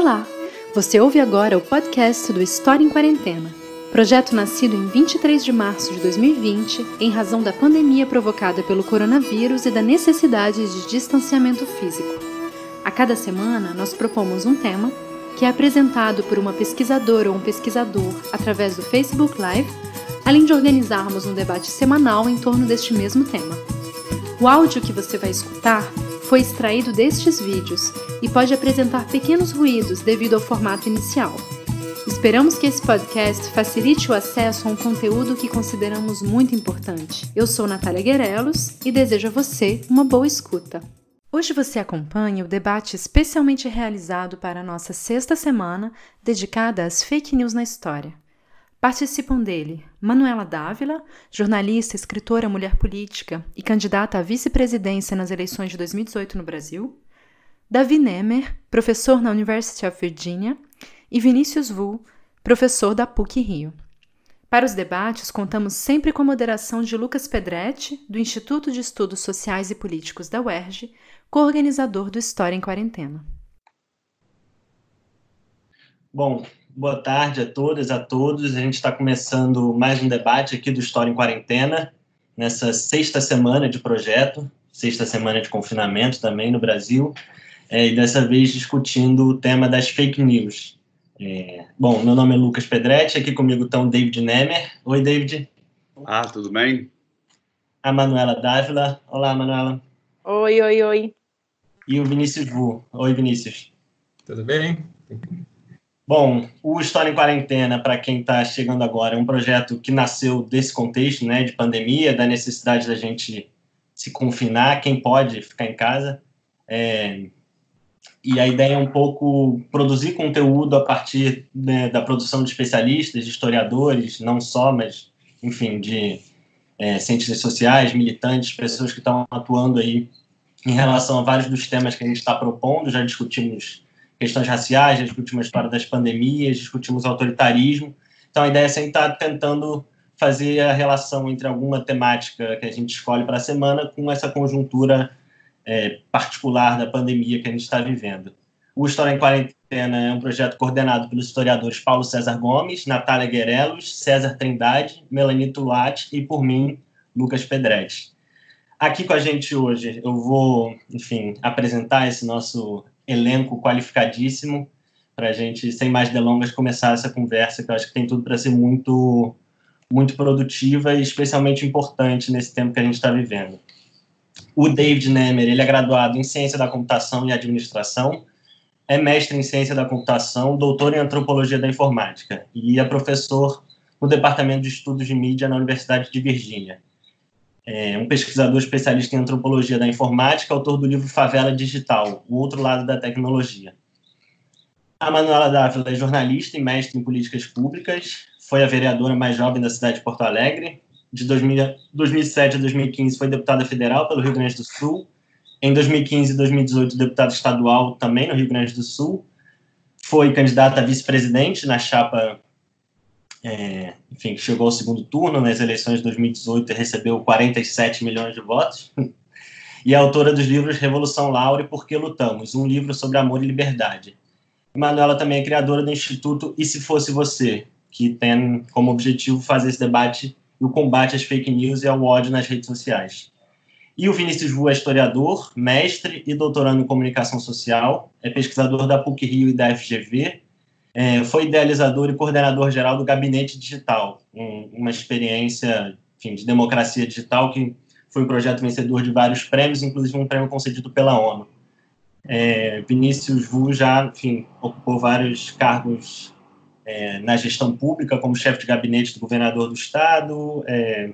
Olá! Você ouve agora o podcast do História em Quarentena, projeto nascido em 23 de março de 2020 em razão da pandemia provocada pelo coronavírus e da necessidade de distanciamento físico. A cada semana, nós propomos um tema que é apresentado por uma pesquisadora ou um pesquisador através do Facebook Live, além de organizarmos um debate semanal em torno deste mesmo tema. O áudio que você vai escutar foi extraído destes vídeos e pode apresentar pequenos ruídos devido ao formato inicial. Esperamos que esse podcast facilite o acesso a um conteúdo que consideramos muito importante. Eu sou Natália Guerelos e desejo a você uma boa escuta. Hoje você acompanha o debate especialmente realizado para a nossa sexta semana dedicada às fake news na história. Participam dele Manuela Dávila, jornalista, escritora, mulher política e candidata à vice-presidência nas eleições de 2018 no Brasil, Davi Nemer, professor na University of Virginia, e Vinícius Vu, professor da PUC Rio. Para os debates, contamos sempre com a moderação de Lucas Pedretti, do Instituto de Estudos Sociais e Políticos da UERJ, co-organizador do História em Quarentena. Bom, boa tarde a todas, a todos. A gente está começando mais um debate aqui do História em Quarentena, nessa sexta semana de projeto, sexta semana de confinamento também no Brasil, é, e dessa vez discutindo o tema das fake news. É, bom, meu nome é Lucas Pedretti, aqui comigo estão David Nemer. Oi, David. Ah, tudo bem? A Manuela Dávila. Olá, Manuela. Oi, oi, oi. E o Vinícius Vu. Oi, Vinícius. Tudo bem? Bom, o História em Quarentena, para quem está chegando agora, é um projeto que nasceu desse contexto né, de pandemia, da necessidade da gente se confinar, quem pode ficar em casa. É, e a ideia é um pouco produzir conteúdo a partir né, da produção de especialistas, de historiadores, não só, mas, enfim, de é, cientistas sociais, militantes, pessoas que estão atuando aí em relação a vários dos temas que a gente está propondo. Já discutimos questões raciais, já discutimos a história das pandemias, discutimos autoritarismo. Então, a ideia é sempre estar tentando fazer a relação entre alguma temática que a gente escolhe para a semana com essa conjuntura é, particular da pandemia que a gente está vivendo. O História em Quarentena é um projeto coordenado pelos historiadores Paulo César Gomes, Natália Guerelos, César Trindade, Melanie Tulati e, por mim, Lucas Pedretti. Aqui com a gente hoje, eu vou, enfim, apresentar esse nosso elenco qualificadíssimo para a gente, sem mais delongas, começar essa conversa, que eu acho que tem tudo para ser muito, muito produtiva e especialmente importante nesse tempo que a gente está vivendo. O David Nemer, ele é graduado em Ciência da Computação e Administração, é mestre em Ciência da Computação, doutor em Antropologia da Informática e é professor no Departamento de Estudos de Mídia na Universidade de Virgínia é um pesquisador especialista em antropologia da informática, autor do livro Favela Digital, O Outro Lado da Tecnologia. A Manuela Dávila é jornalista e mestre em políticas públicas, foi a vereadora mais jovem da cidade de Porto Alegre, de 2000, 2007 a 2015 foi deputada federal pelo Rio Grande do Sul, em 2015 e 2018 deputada estadual também no Rio Grande do Sul, foi candidata a vice-presidente na chapa é, enfim, chegou ao segundo turno nas eleições de 2018 e recebeu 47 milhões de votos. e é autora dos livros Revolução Laura e Por que Lutamos, um livro sobre amor e liberdade. Manuela também é criadora do Instituto E Se Fosse Você, que tem como objetivo fazer esse debate e o combate às fake news e ao ódio nas redes sociais. E o Vinícius Vu é historiador, mestre e doutorando em comunicação social, é pesquisador da PUC Rio e da FGV, é, foi idealizador e coordenador geral do Gabinete Digital, um, uma experiência enfim, de democracia digital que foi um projeto vencedor de vários prêmios, inclusive um prêmio concedido pela ONU. É, Vinícius Vu já enfim, ocupou vários cargos é, na gestão pública, como chefe de gabinete do governador do estado, é,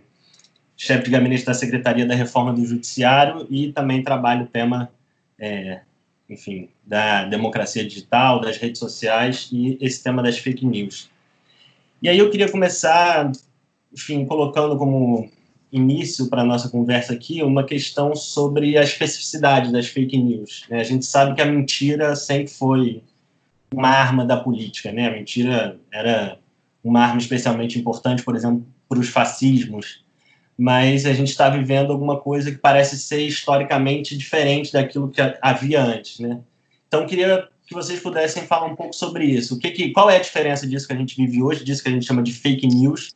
chefe de gabinete da Secretaria da Reforma do Judiciário e também trabalha o tema é, enfim, da democracia digital, das redes sociais e esse tema das fake news. E aí eu queria começar, enfim, colocando como início para a nossa conversa aqui uma questão sobre a especificidade das fake news. Né? A gente sabe que a mentira sempre foi uma arma da política, né? A mentira era uma arma especialmente importante, por exemplo, para os fascismos mas a gente está vivendo alguma coisa que parece ser historicamente diferente daquilo que havia antes, né? Então, queria que vocês pudessem falar um pouco sobre isso. O que, que qual é a diferença disso que a gente vive hoje, disso que a gente chama de fake news,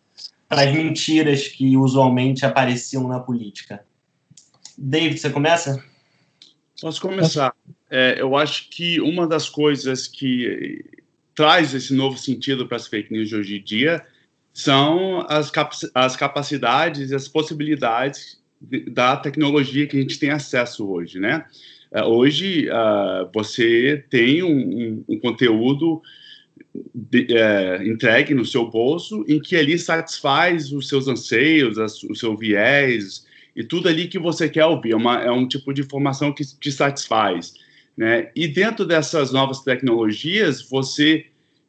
para as mentiras que usualmente apareciam na política? David, você começa? Posso começar. É, eu acho que uma das coisas que traz esse novo sentido para as fake news de hoje em dia são as, cap as capacidades e as possibilidades da tecnologia que a gente tem acesso hoje, né? Uh, hoje uh, você tem um, um, um conteúdo de, uh, entregue no seu bolso em que ali satisfaz os seus anseios, as, o seu viés e tudo ali que você quer ouvir. É, uma, é um tipo de informação que te satisfaz, né? E dentro dessas novas tecnologias você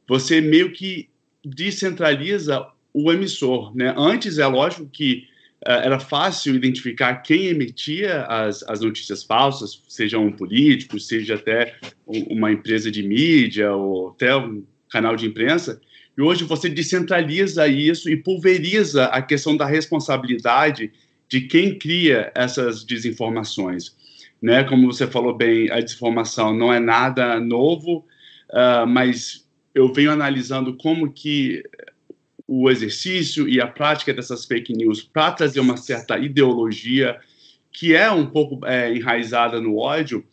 você meio que descentraliza o emissor, né? Antes é lógico que uh, era fácil identificar quem emitia as, as notícias falsas, seja um político, seja até uma empresa de mídia ou até um canal de imprensa. E hoje você descentraliza isso e pulveriza a questão da responsabilidade de quem cria essas desinformações. Né? Como você falou bem, a desinformação não é nada novo, uh, mas eu venho analisando como que o exercício e a prática dessas fake news para trazer uma certa ideologia que é um pouco é, enraizada no ódio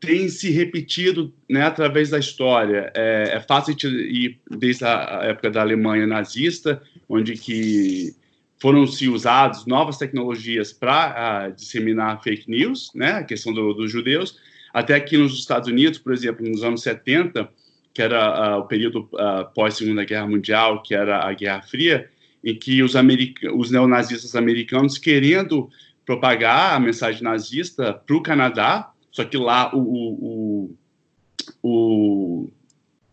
tem se repetido né, através da história. É, é fácil ir desde a época da Alemanha nazista, onde que foram se usadas novas tecnologias para disseminar fake news, né, a questão do, dos judeus, até aqui nos Estados Unidos, por exemplo, nos anos 70, que era uh, o período uh, pós Segunda Guerra Mundial, que era a Guerra Fria, em que os, os neonazistas americanos querendo propagar a mensagem nazista para o Canadá, só que lá o, o, o,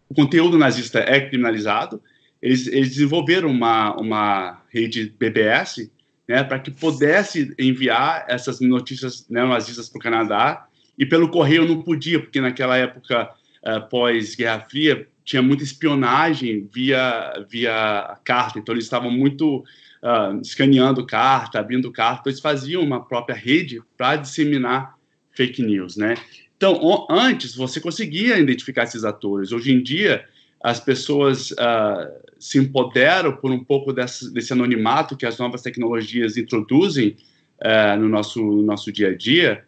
o, conteúdo nazista é criminalizado, eles, eles desenvolveram uma, uma rede BBS né, para que pudesse enviar essas notícias neonazistas para o Canadá, e pelo correio não podia, porque naquela época uh, pós-Guerra Fria, tinha muita espionagem via, via carta, então eles estavam muito uh, escaneando carta, abrindo carta, então eles faziam uma própria rede para disseminar fake news, né? Então, antes você conseguia identificar esses atores. Hoje em dia, as pessoas uh, se empoderam por um pouco desse, desse, anonimato que as novas tecnologias introduzem uh, no, nosso, no nosso dia a dia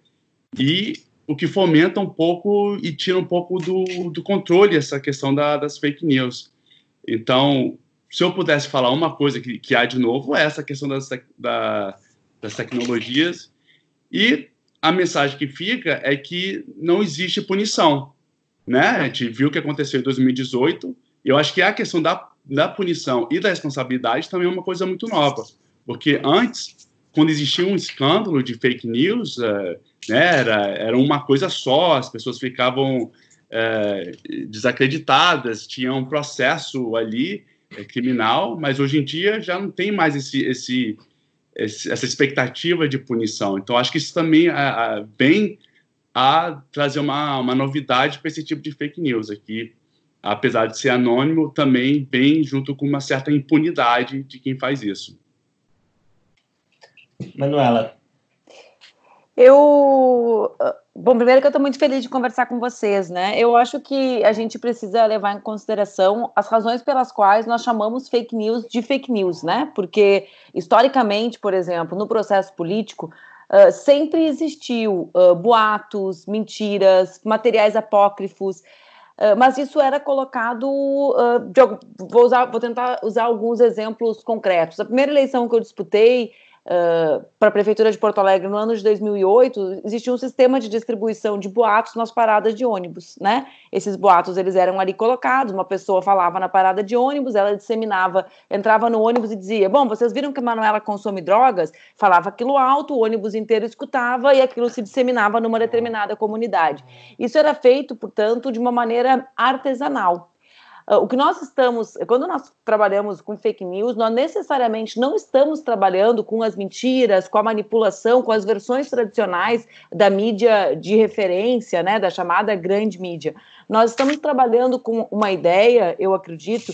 e o que fomenta um pouco e tira um pouco do, do controle essa questão da, das fake news. Então, se eu pudesse falar uma coisa que, que há de novo, é essa questão das, da, das tecnologias. E a mensagem que fica é que não existe punição. Né? A gente viu o que aconteceu em 2018. Eu acho que a questão da, da punição e da responsabilidade também é uma coisa muito nova. Porque antes, quando existia um escândalo de fake news, uh, né? Era, era uma coisa só, as pessoas ficavam é, desacreditadas, tinha um processo ali é, criminal, mas hoje em dia já não tem mais esse, esse, esse essa expectativa de punição. Então, acho que isso também vem a trazer uma, uma novidade para esse tipo de fake news aqui. Apesar de ser anônimo, também vem junto com uma certa impunidade de quem faz isso. Manuela, eu. Ah, bom, primeiro que eu estou muito feliz de conversar com vocês, né? Eu acho que a gente precisa levar em consideração as razões pelas quais nós chamamos fake news de fake news, né? Porque, historicamente, por exemplo, no processo político, uh, sempre existiu uh, boatos, mentiras, materiais apócrifos. Uh, mas isso era colocado. De, vou, usar, vou tentar usar alguns exemplos concretos. A primeira eleição que eu disputei, para a Prefeitura de Porto Alegre no ano de 2008, existia um sistema de distribuição de boatos nas paradas de ônibus, né? Esses boatos, eles eram ali colocados, uma pessoa falava na parada de ônibus, ela disseminava, entrava no ônibus e dizia, bom, vocês viram que a Manuela consome drogas? Falava aquilo alto, o ônibus inteiro escutava e aquilo se disseminava numa determinada comunidade. Isso era feito, portanto, de uma maneira artesanal. Ah, o que nós estamos, quando nós trabalhamos com fake news, nós necessariamente não estamos trabalhando com as mentiras, com a manipulação, com as versões tradicionais da mídia de referência, né, da chamada grande mídia. Nós estamos trabalhando com uma ideia, eu acredito,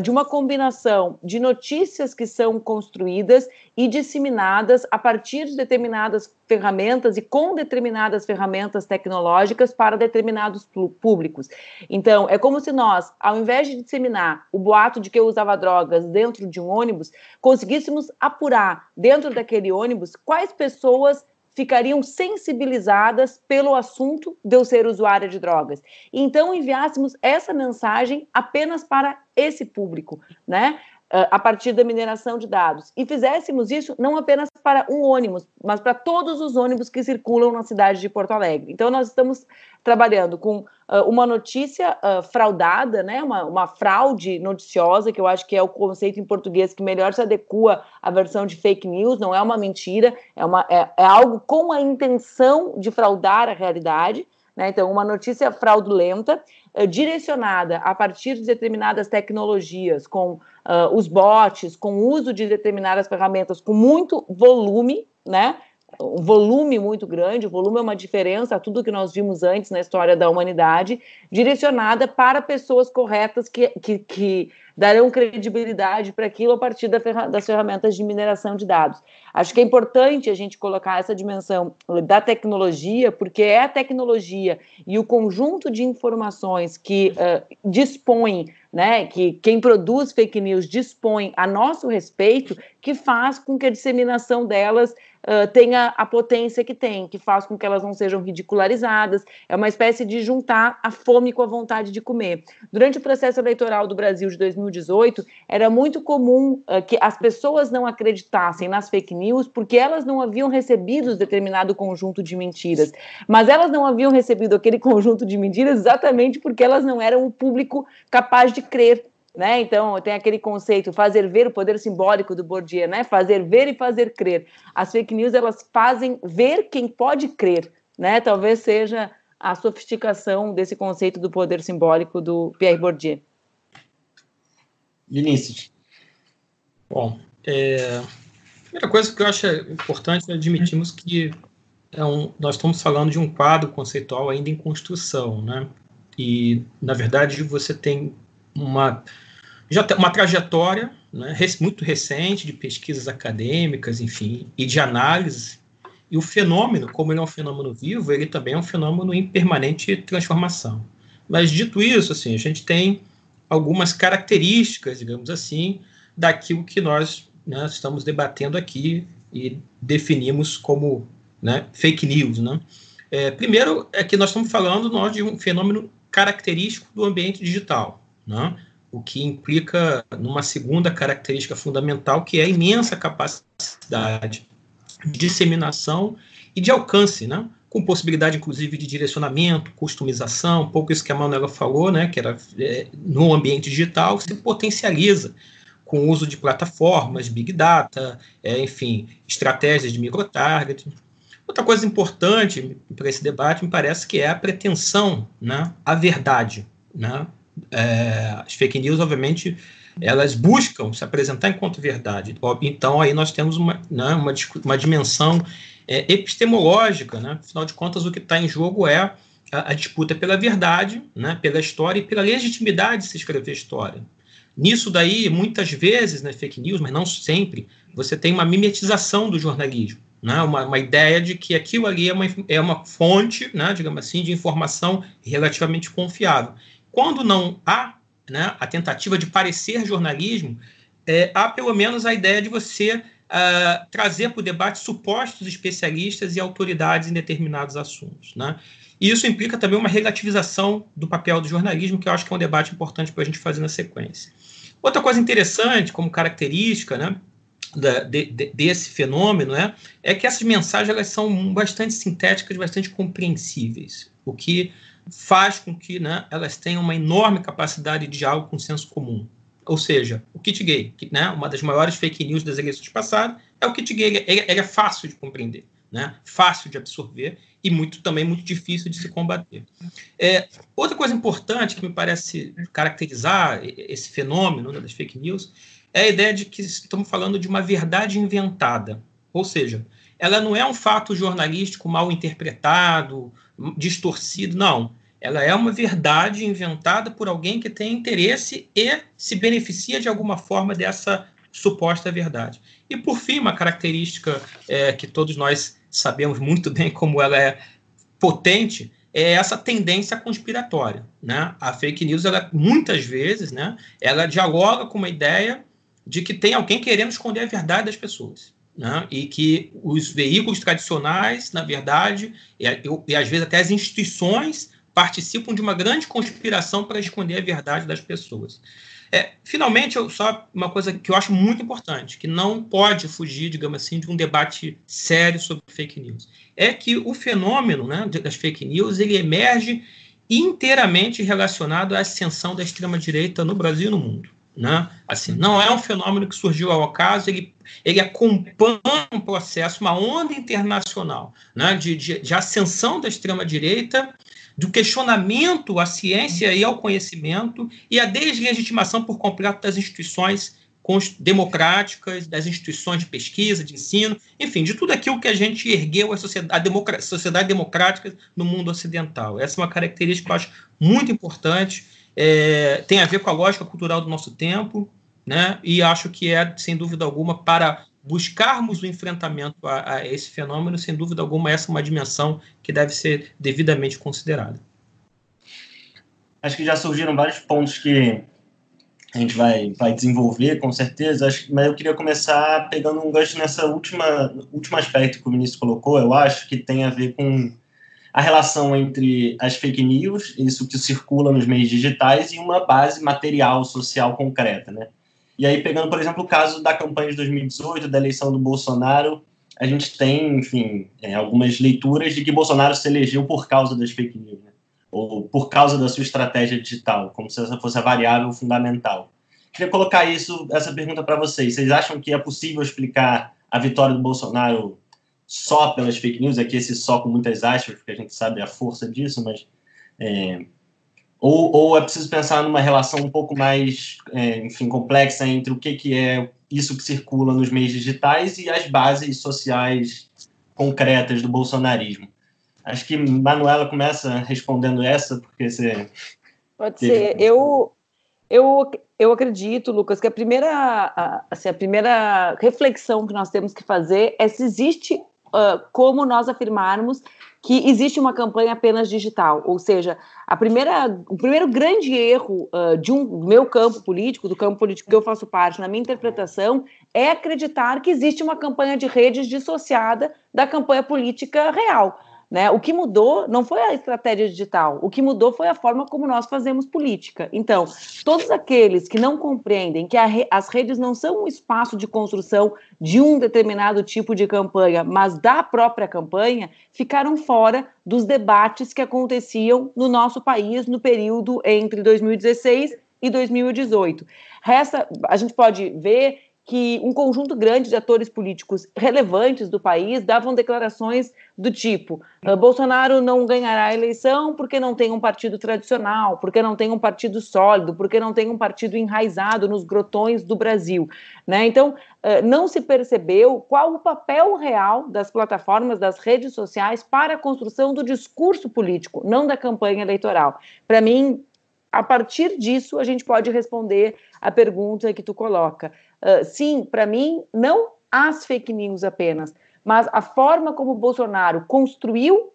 de uma combinação de notícias que são construídas e disseminadas a partir de determinadas ferramentas e com determinadas ferramentas tecnológicas para determinados públicos. Então, é como se nós, ao invés de disseminar o boato de que eu usava drogas dentro de um ônibus, conseguíssemos apurar dentro daquele ônibus quais pessoas ficariam sensibilizadas pelo assunto de eu ser usuária de drogas. Então, enviássemos essa mensagem apenas para esse público, né? A partir da mineração de dados. E fizéssemos isso não apenas para um ônibus, mas para todos os ônibus que circulam na cidade de Porto Alegre. Então, nós estamos trabalhando com uh, uma notícia uh, fraudada, né? Uma, uma, fraude noticiosa, que eu acho que é o conceito em português que melhor se adequa à versão de fake news, não é uma mentira, é, uma, é, é algo com a intenção de fraudar a realidade. Né? Então, uma notícia fraudulenta, uh, direcionada a partir de determinadas tecnologias, com uh, os bots, com o uso de determinadas ferramentas, com muito volume, né? Um volume muito grande, o volume é uma diferença a tudo que nós vimos antes na história da humanidade, direcionada para pessoas corretas que, que, que darão credibilidade para aquilo a partir da ferra das ferramentas de mineração de dados. Acho que é importante a gente colocar essa dimensão da tecnologia, porque é a tecnologia e o conjunto de informações que uh, dispõe né, que quem produz fake news dispõe a nosso respeito, que faz com que a disseminação delas tenha a potência que tem, que faz com que elas não sejam ridicularizadas. É uma espécie de juntar a fome com a vontade de comer. Durante o processo eleitoral do Brasil de 2018, era muito comum uh, que as pessoas não acreditassem nas fake news porque elas não haviam recebido determinado conjunto de mentiras. Mas elas não haviam recebido aquele conjunto de mentiras exatamente porque elas não eram o público capaz de crer né? Então, tem aquele conceito, fazer ver o poder simbólico do Bourdieu, né? Fazer ver e fazer crer. As fake news, elas fazem ver quem pode crer, né? Talvez seja a sofisticação desse conceito do poder simbólico do Pierre Bourdieu. Vinícius. Bom, é... a primeira coisa que eu acho importante é admitirmos que é um, nós estamos falando de um quadro conceitual ainda em construção, né? E, na verdade, você tem uma já tem uma trajetória né, muito recente de pesquisas acadêmicas, enfim, e de análise. E o fenômeno, como ele é um fenômeno vivo, ele também é um fenômeno em permanente transformação. Mas dito isso, assim, a gente tem algumas características, digamos assim, daquilo que nós né, estamos debatendo aqui e definimos como né, fake news. Né? É, primeiro é que nós estamos falando nós, de um fenômeno característico do ambiente digital. Né? O que implica numa segunda característica fundamental, que é a imensa capacidade de disseminação e de alcance, né? com possibilidade, inclusive, de direcionamento, customização, um pouco isso que a Manuela falou, né? que era é, no ambiente digital, se potencializa com o uso de plataformas, big data, é, enfim, estratégias de microtarget. Outra coisa importante para esse debate, me parece que é a pretensão né, à verdade. Né? É, as fake news, obviamente, elas buscam se apresentar enquanto verdade. Então, aí nós temos uma, né, uma, uma dimensão é, epistemológica, né? afinal de contas, o que está em jogo é a, a, disputa pela verdade, né, pela história e pela legitimidade de se escrever história. Nisso daí, muitas vezes, na né, fake news, mas não sempre, você tem uma mimetização do jornalismo. Né, uma, uma, ideia de que aquilo ali é uma, é uma fonte, né, digamos assim, de informação relativamente confiável. Quando não há né, a tentativa de parecer jornalismo, é, há pelo menos a ideia de você uh, trazer para o debate supostos especialistas e autoridades em determinados assuntos. Né? E isso implica também uma relativização do papel do jornalismo, que eu acho que é um debate importante para a gente fazer na sequência. Outra coisa interessante, como característica né, da, de, de, desse fenômeno, né, é que essas mensagens elas são bastante sintéticas, bastante compreensíveis, o que faz com que né, elas tenham uma enorme capacidade de diálogo com senso comum. Ou seja, o kit gay, que, né, uma das maiores fake news das eleições passadas, é o kit gay. Ele, ele é fácil de compreender, né, fácil de absorver e muito também muito difícil de se combater. É, outra coisa importante que me parece caracterizar esse fenômeno né, das fake news é a ideia de que estamos falando de uma verdade inventada. Ou seja, ela não é um fato jornalístico mal interpretado, distorcido, não. Ela é uma verdade inventada por alguém que tem interesse e se beneficia de alguma forma dessa suposta verdade. E, por fim, uma característica é, que todos nós sabemos muito bem como ela é potente é essa tendência conspiratória. Né? A fake news, ela, muitas vezes, né, ela dialoga com uma ideia de que tem alguém querendo esconder a verdade das pessoas. Né? E que os veículos tradicionais, na verdade, e, e às vezes até as instituições participam de uma grande conspiração para esconder a verdade das pessoas. É, finalmente, eu, só uma coisa que eu acho muito importante, que não pode fugir, digamos assim, de um debate sério sobre fake news, é que o fenômeno né, das fake news ele emerge inteiramente relacionado à ascensão da extrema-direita no Brasil e no mundo. Né? Assim, não é um fenômeno que surgiu ao acaso, ele, ele acompanha um processo, uma onda internacional né, de, de, de ascensão da extrema-direita do questionamento à ciência e ao conhecimento e a deslegitimação por completo das instituições democráticas, das instituições de pesquisa, de ensino, enfim, de tudo aquilo que a gente ergueu a sociedade, a sociedade democrática no mundo ocidental. Essa é uma característica que eu acho muito importante, é, tem a ver com a lógica cultural do nosso tempo, né? e acho que é, sem dúvida alguma, para buscarmos o enfrentamento a, a, esse fenômeno, sem dúvida alguma, essa é uma dimensão que deve ser devidamente considerada. Acho que já surgiram vários pontos que a gente vai, vai desenvolver, com certeza, acho, mas eu queria começar pegando um gancho nessa última último aspecto que o Vinícius colocou, eu acho que tem a ver com a relação entre as fake news, isso que circula nos meios digitais, e uma base material, social concreta, né? E aí, pegando, por exemplo, o caso da campanha de 2018, da eleição do Bolsonaro, a gente tem, enfim, é, algumas leituras de que Bolsonaro se elegeu por causa das fake news, né? ou por causa da sua estratégia digital, como se essa fosse a variável fundamental. Queria colocar isso, essa pergunta para vocês. Vocês acham que é possível explicar a vitória do Bolsonaro só pelas fake news? Aqui esse só com muitas aspas, porque a gente sabe a força disso, mas é, ou, ou é preciso pensar numa relação um pouco mais, é, enfim, complexa entre o que, que é isso que circula nos meios digitais e as bases sociais concretas do bolsonarismo. Acho que Manuela começa respondendo essa, porque você. Pode ser. Eu, eu, eu acredito, Lucas, que a primeira, assim, a primeira reflexão que nós temos que fazer é se existe uh, como nós afirmarmos que existe uma campanha apenas digital, ou seja, a primeira, o primeiro grande erro uh, de um meu campo político, do campo político que eu faço parte, na minha interpretação, é acreditar que existe uma campanha de redes dissociada da campanha política real. Né? O que mudou não foi a estratégia digital, o que mudou foi a forma como nós fazemos política. Então, todos aqueles que não compreendem que re as redes não são um espaço de construção de um determinado tipo de campanha, mas da própria campanha, ficaram fora dos debates que aconteciam no nosso país no período entre 2016 e 2018. Resta, a gente pode ver que um conjunto grande de atores políticos relevantes do país davam declarações do tipo: ah, Bolsonaro não ganhará a eleição porque não tem um partido tradicional, porque não tem um partido sólido, porque não tem um partido enraizado nos grotões do Brasil. Né? Então, ah, não se percebeu qual o papel real das plataformas, das redes sociais para a construção do discurso político, não da campanha eleitoral. Para mim, a partir disso, a gente pode responder a pergunta que tu coloca. Uh, sim, para mim, não as fake news apenas, mas a forma como Bolsonaro construiu,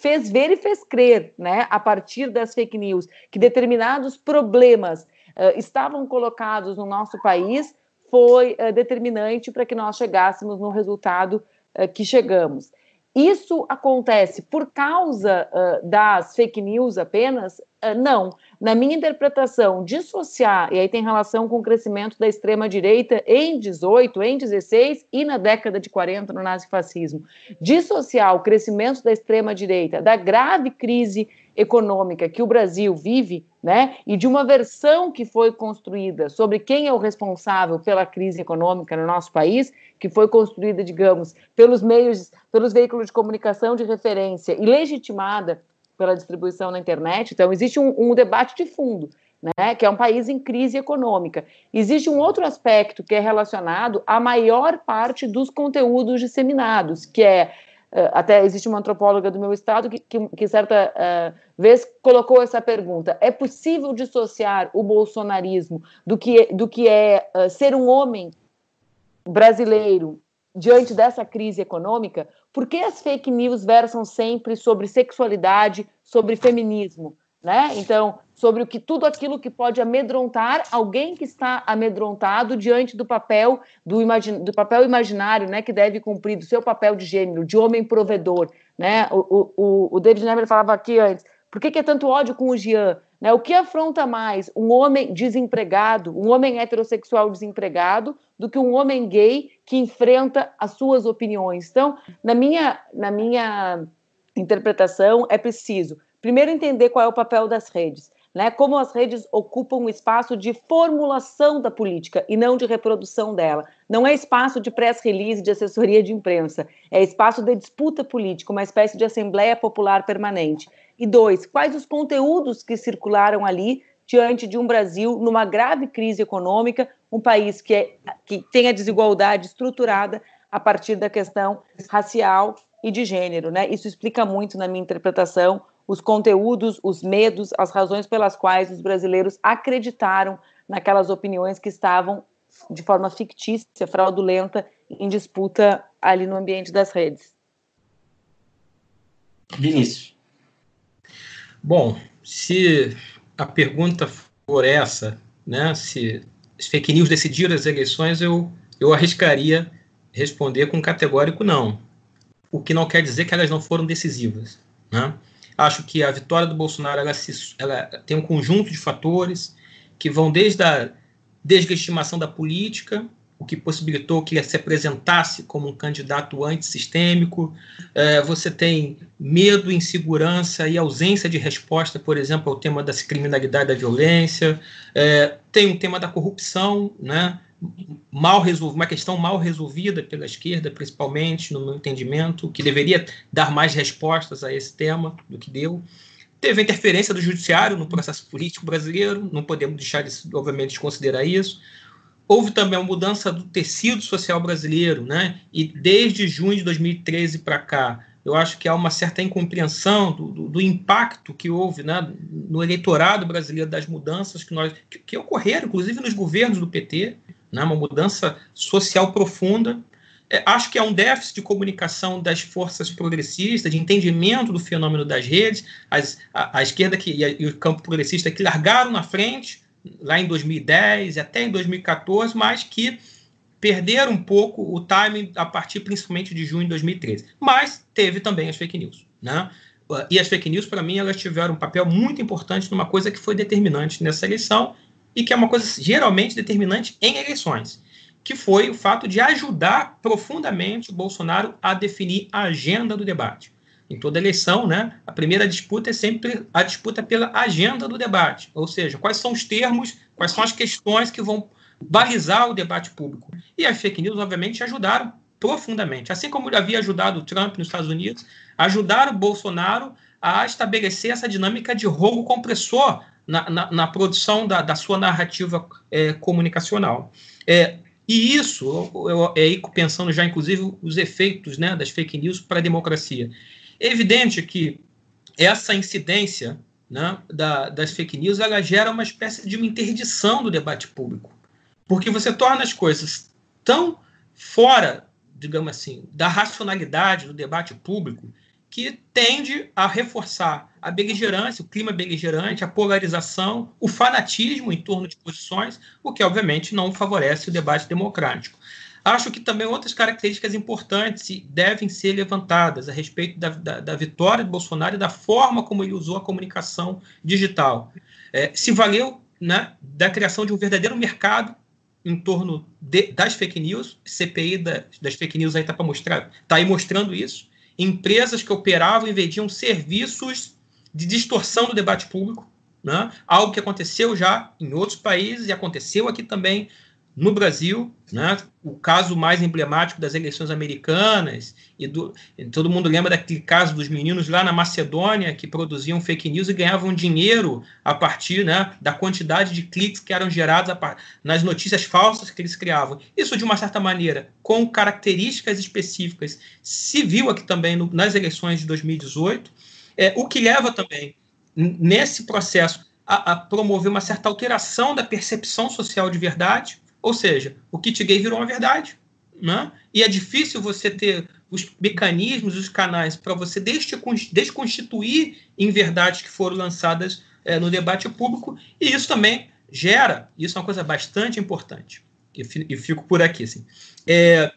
fez ver e fez crer, né, a partir das fake news, que determinados problemas uh, estavam colocados no nosso país, foi uh, determinante para que nós chegássemos no resultado que chegamos. Isso acontece por causa das fake news apenas? não na minha interpretação, dissociar, e aí tem relação com o crescimento da extrema-direita em 18, em 16 e na década de 40 no nazifascismo, dissociar o crescimento da extrema-direita da grave crise econômica que o Brasil vive, né, e de uma versão que foi construída sobre quem é o responsável pela crise econômica no nosso país, que foi construída, digamos, pelos meios, pelos veículos de comunicação de referência e legitimada pela distribuição na internet. Então, existe um, um debate de fundo, né, que é um país em crise econômica. Existe um outro aspecto que é relacionado à maior parte dos conteúdos disseminados, que é até existe uma antropóloga do meu estado que, que, que certa uh, vez colocou essa pergunta: é possível dissociar o bolsonarismo do que, do que é uh, ser um homem brasileiro diante dessa crise econômica? Por que as fake news versam sempre sobre sexualidade, sobre feminismo? Né? Então, sobre o que tudo aquilo que pode amedrontar alguém que está amedrontado diante do papel do, imagin, do papel imaginário, né, que deve cumprir do seu papel de gênero, de homem provedor, né? O, o, o David Nemer falava aqui antes, por que, que é tanto ódio com o Jean? Né? O que afronta mais um homem desempregado, um homem heterossexual desempregado, do que um homem gay que enfrenta as suas opiniões? Então, na minha, na minha interpretação, é preciso primeiro entender qual é o papel das redes, né? Como as redes ocupam um espaço de formulação da política e não de reprodução dela. Não é espaço de press release, de assessoria de imprensa, é espaço de disputa política, uma espécie de assembleia popular permanente. E dois, quais os conteúdos que circularam ali diante de um Brasil numa grave crise econômica, um país que, é, que tem a desigualdade estruturada a partir da questão racial e de gênero, né? Isso explica muito, na minha interpretação, os conteúdos, os medos, as razões pelas quais os brasileiros acreditaram naquelas opiniões que estavam de forma fictícia, fraudulenta, em disputa ali no ambiente das redes. Vinícius. Bom, se a pergunta for essa, né, se as fake news decidiram as eleições, eu, eu arriscaria responder com categórico não. O que não quer dizer que elas não foram decisivas. Né? Acho que a vitória do Bolsonaro ela, se, ela tem um conjunto de fatores que vão desde a deslegitimação da política, o que possibilitou que ele se apresentasse como um candidato antissistêmico. É, você tem medo, insegurança e ausência de resposta, por exemplo, ao tema da criminalidade da violência. É, tem o tema da corrupção, né? mal resolvida, uma questão mal resolvida pela esquerda, principalmente, no meu entendimento, que deveria dar mais respostas a esse tema do que deu. Teve a interferência do judiciário no processo político brasileiro, não podemos deixar, de, obviamente, de considerar isso. Houve também uma mudança do tecido social brasileiro, né? e desde junho de 2013 para cá, eu acho que há uma certa incompreensão do, do, do, impacto que houve né, no eleitorado brasileiro das mudanças que, nós, que, que ocorreram, inclusive nos governos do PT, né, uma mudança social profunda. É, acho que há um déficit de comunicação das forças progressistas, de entendimento do fenômeno das redes, as, a, a, esquerda que, e, a, e o campo progressista que largaram na frente, lá em 2010 e até em 2014, mas que perderam um pouco o timing a partir principalmente de junho de 2013. Mas teve também as fake news. Né? E as fake news, para mim, elas tiveram um papel muito importante numa coisa que foi determinante nessa eleição, e que é uma coisa geralmente determinante em eleições, que foi o fato de ajudar profundamente o Bolsonaro a definir a agenda do debate. Em toda eleição, né, a primeira disputa é sempre a disputa pela agenda do debate, ou seja, quais são os termos, quais são as questões que vão balizar o debate público. E as fake news, obviamente, ajudaram profundamente. Assim como havia ajudado o Trump nos Estados Unidos, ajudaram o Bolsonaro a estabelecer essa dinâmica de rolo compressor na, na, na produção da, da, sua narrativa é, comunicacional. É, e isso, eu, eu, pensando já, inclusive, os efeitos né, das fake news para a democracia. É evidente que essa incidência né, da, das fake news ela gera uma espécie de uma interdição do debate público, porque você torna as coisas tão fora, digamos assim, da racionalidade do debate público que tende a reforçar a beligerância, o clima beligerante, a polarização, o fanatismo em torno de posições, o que obviamente não favorece o debate democrático. Acho que também outras características importantes devem ser levantadas a respeito da, da, da vitória do Bolsonaro e da forma como ele usou a comunicação digital. É, se valeu né, da criação de um verdadeiro mercado em torno de, das fake news, CPI da, das fake news aí está para mostrar, está aí mostrando isso empresas que operavam e vendiam serviços de distorção do debate público, né? algo que aconteceu já em outros países e aconteceu aqui também. No Brasil, né, o caso mais emblemático das eleições americanas, e, do, todo mundo lembra daquele caso dos meninos lá na Macedônia que produziam fake news e ganhavam dinheiro a partir né, da quantidade de cliques que eram gerados nas notícias falsas que eles criavam. Isso, de uma certa maneira, com características específicas, se viu aqui também no, nas eleições de 2018, é, o que leva também, nesse processo, a, a promover uma certa alteração da percepção social de verdade ou seja, o kit gay virou uma verdade. Né? E é difícil você ter os mecanismos, os canais para você desconstituir em verdades que foram lançadas é, no debate público, e isso também gera, isso é uma coisa bastante importante, e fico por aqui, assim, é,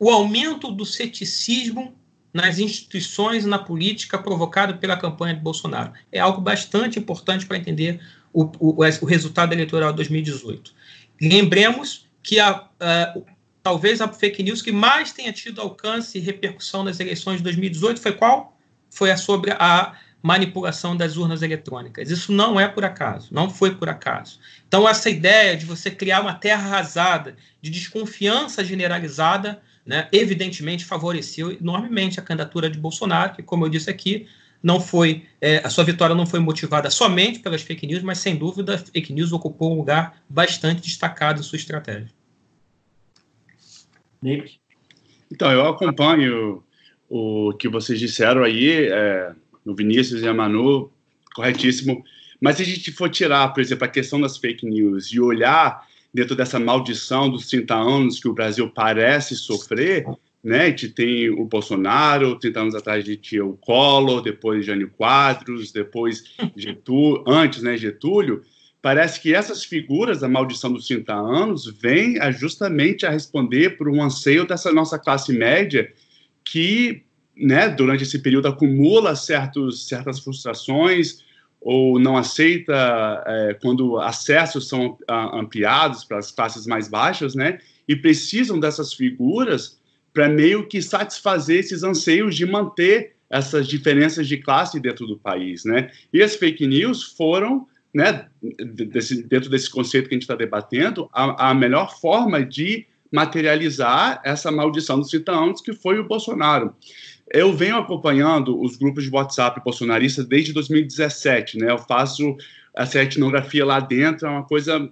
o aumento do ceticismo nas instituições e na política provocado pela campanha de Bolsonaro. É algo bastante importante para entender o, o, o resultado eleitoral de 2018. Lembremos que a, a, talvez a fake news que mais tenha tido alcance e repercussão nas eleições de 2018 foi qual? Foi a sobre a manipulação das urnas eletrônicas. Isso não é por acaso, não foi por acaso. Então, essa ideia de você criar uma terra arrasada, de desconfiança generalizada, né, evidentemente favoreceu enormemente a candidatura de Bolsonaro, que, como eu disse aqui, não foi é, a sua vitória não foi motivada somente pelas fake news, mas sem dúvida a fake news ocupou um lugar bastante destacado em sua estratégia. Nick? Então, eu acompanho o que vocês disseram aí, é, no Vinícius e a Manu, corretíssimo. Mas se a gente for tirar, por exemplo, a questão das fake news e olhar dentro dessa maldição dos 30 anos que o Brasil parece sofrer, né? A gente tem o Bolsonaro, 30 anos atrás a gente tinha o Collor, depois Jânio Quadros, depois Getúlio, antes, né, Getúlio. Parece que essas figuras da maldição dos 30 anos vêm a justamente a responder por um anseio dessa nossa classe média que, né, durante esse período acumula certos, certas frustrações ou não aceita é, quando acessos são ampliados para as classes mais baixas, né, e precisam dessas figuras para meio que satisfazer esses anseios de manter essas diferenças de classe dentro do país, né? E as fake news foram, né, desse, dentro desse conceito que a gente está debatendo, a, a, melhor forma de materializar essa maldição dos cidadãos que foi o Bolsonaro. Eu venho acompanhando os grupos de WhatsApp bolsonaristas desde 2017, né? Eu faço essa etnografia lá dentro, é uma coisa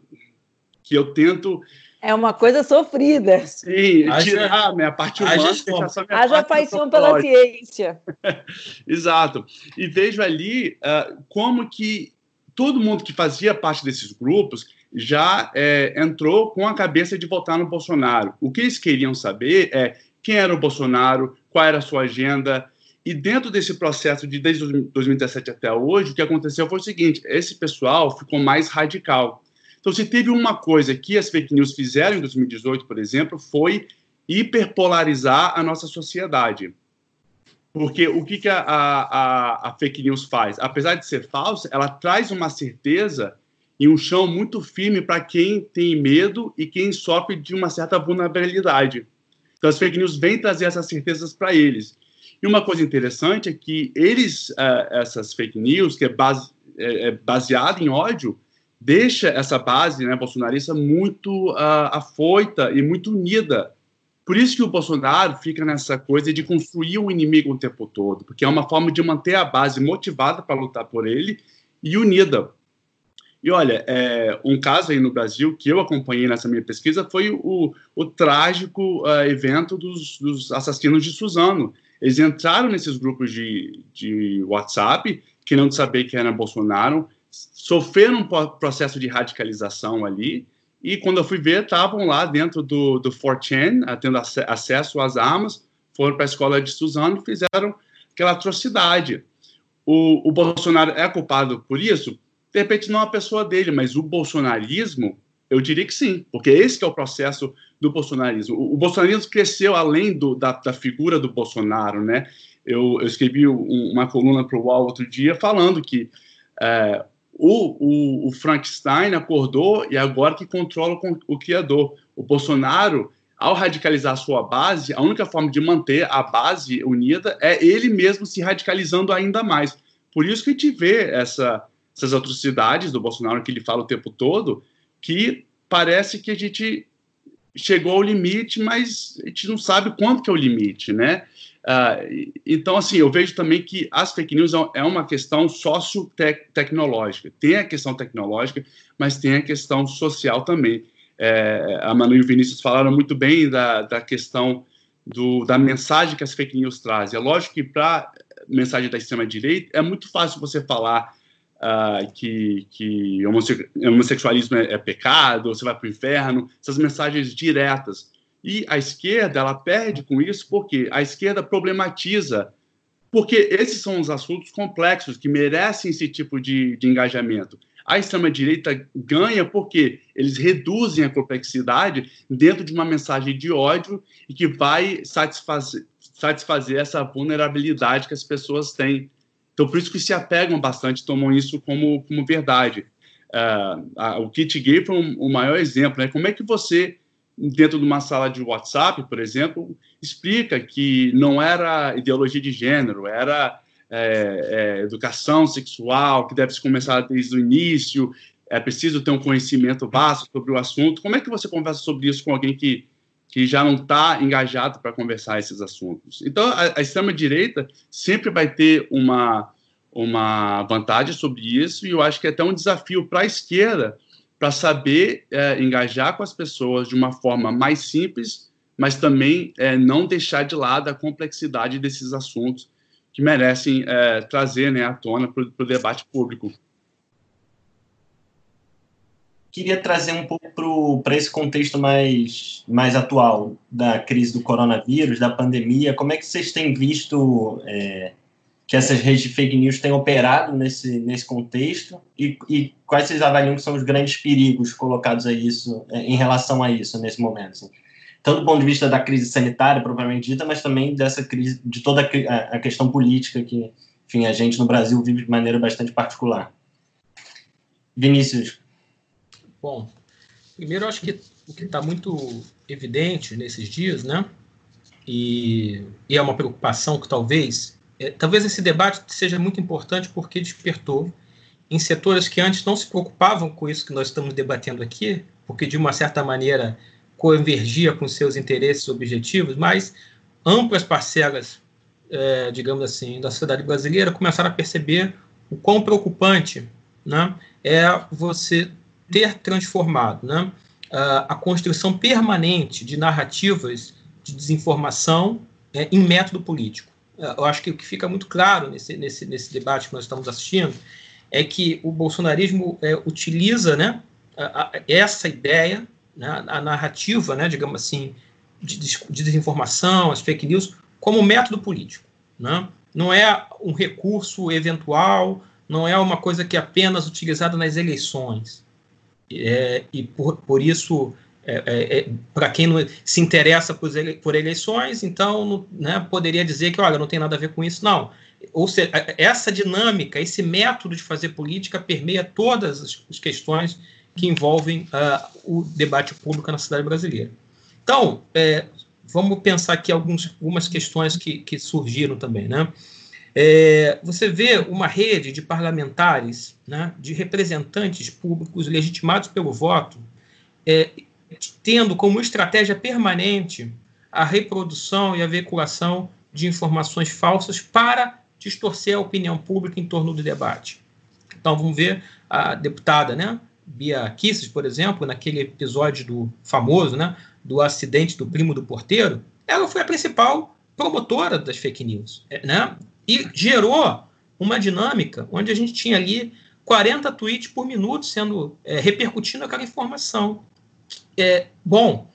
que eu tento é uma coisa sofrida. Sim, haja, tirar a minha parte humana. Haja, haja paixão pela ciência. Exato. E vejo ali uh, como que todo mundo que fazia parte desses grupos já é, entrou com a cabeça de votar no Bolsonaro. O que eles queriam saber é quem era o Bolsonaro, qual era a sua agenda. E dentro desse processo de desde 2017 até hoje, o que aconteceu foi o seguinte: esse pessoal ficou mais radical então, se teve uma coisa que as fake news fizeram em 2018, por exemplo, foi hiperpolarizar a nossa sociedade. Porque o que, que a, a, a, fake news faz? Apesar de ser falsa, ela traz uma certeza e um chão muito firme para quem tem medo e quem sofre de uma certa vulnerabilidade. Então, as fake news vêm trazer essas certezas para eles. E uma coisa interessante é que eles, uh, essas fake news, que é, base, é, é baseada em ódio, deixa essa base né, bolsonarista muito uh, afoita e muito unida. Por isso que o Bolsonaro fica nessa coisa de construir um inimigo o tempo todo, porque é uma forma de manter a base motivada para lutar por ele e unida. E olha, é, um caso aí no Brasil que eu acompanhei nessa minha pesquisa foi o, o trágico uh, evento dos, dos, assassinos de Suzano. Eles entraram nesses grupos de, de WhatsApp, querendo saber quem era Bolsonaro, sofreram um processo de radicalização ali, e quando eu fui ver, estavam lá dentro do, do 4chan, eh, tendo ac acesso às armas, foram para a escola de Suzano e fizeram aquela atrocidade. O, o, Bolsonaro é culpado por isso? De repente não a pessoa dele, mas o bolsonarismo, eu diria que sim, porque esse é o processo do bolsonarismo. O, o bolsonarismo cresceu além do, da, da, figura do Bolsonaro, né? Eu, eu escrevi um, uma coluna para o UOL outro dia falando que é, o, o, o, Frankenstein acordou e agora que controla o, criador. O Bolsonaro, ao radicalizar sua base, a única forma de manter a base unida é ele mesmo se radicalizando ainda mais. Por isso que a gente vê essa, essas atrocidades do Bolsonaro que ele fala o tempo todo, que parece que a gente chegou ao limite, mas a gente não sabe quanto que é o limite, né? Uh, então, assim, eu vejo também que as fake news é uma questão socio-tecnológica. Tem a questão tecnológica, mas tem a questão social também. É, a Manu e o Vinícius falaram muito bem da, da questão do, da mensagem que as fake news trazem. É lógico que para mensagem da extrema-direita é muito fácil você falar uh, que, que homossexualismo é, é pecado, você vai para o inferno, essas mensagens diretas. E a esquerda, ela perde com isso porque a esquerda problematiza, porque esses são os assuntos complexos que merecem esse tipo de, de engajamento. A extrema-direita ganha porque eles reduzem a complexidade dentro de uma mensagem de ódio e que vai satisfazer, satisfazer essa vulnerabilidade que as pessoas têm. Então, por isso que se apegam bastante, tomam isso como, como verdade. Uh, a, o kit gay foi um, o maior exemplo. Né? Como é que você dentro de uma sala de WhatsApp, por exemplo, explica que não era ideologia de gênero, era é, é, educação sexual, que deve se começar desde o início, é preciso ter um conhecimento básico sobre o assunto. Como é que você conversa sobre isso com alguém que, que já não está engajado para conversar esses assuntos? Então, a, a extrema-direita sempre vai ter uma, uma vantagem sobre isso, e eu acho que é até um desafio para a esquerda para saber é, engajar com as pessoas de uma forma mais simples, mas também é, não deixar de lado a complexidade desses assuntos que merecem é, trazer né, à tona para o debate público. Queria trazer um pouco para esse contexto mais, mais atual da crise do coronavírus, da pandemia. Como é que vocês têm visto é, que essas redes de fake news têm operado nesse, nesse contexto e, e quais vocês avaliam que são os grandes perigos colocados a isso, é, em relação a isso nesse momento? Assim? Tanto do ponto de vista da crise sanitária, propriamente dita, mas também dessa crise, de toda a, a questão política que, enfim, a gente no Brasil vive de maneira bastante particular. Vinícius. Bom, primeiro acho que o que está muito evidente nesses dias, né, e, e é uma preocupação que talvez talvez esse debate seja muito importante porque despertou em setores que antes não se preocupavam com isso que nós estamos debatendo aqui, porque de uma certa maneira convergia com seus interesses objetivos, mas amplas parcelas, é, digamos assim, da sociedade brasileira começaram a perceber o quão preocupante né, é você ter transformado né, a construção permanente de narrativas de desinformação é, em método político eu acho que o que fica muito claro nesse, nesse, nesse debate que nós estamos assistindo é que o bolsonarismo é, utiliza né, a, a, essa ideia, né, a narrativa, né, digamos assim, de, de, desinformação, as fake news, como método político. Né? Não é um recurso eventual, não é uma coisa que é apenas utilizada nas eleições. É, e por, por isso é, é, é para quem não se interessa por, ele, por eleições, então não, né, poderia dizer que, olha, não tem nada a ver com isso, não. Ou seja, essa dinâmica, esse método de fazer política permeia todas as, questões que envolvem uh, o debate público na cidade brasileira. Então, é, vamos pensar aqui alguns, algumas questões que, que surgiram também, né? É, você vê uma rede de parlamentares, né, de representantes públicos legitimados pelo voto, é, tendo como estratégia permanente a reprodução e a veiculação de informações falsas para distorcer a opinião pública em torno do debate. Então, vamos ver a deputada, né, Bia Kisses, por exemplo, naquele episódio do famoso, né, do acidente do primo do porteiro, ela foi a principal promotora das fake news, é, né, e gerou uma dinâmica onde a gente tinha ali 40 tweets por minuto sendo é, repercutindo aquela informação é, bom,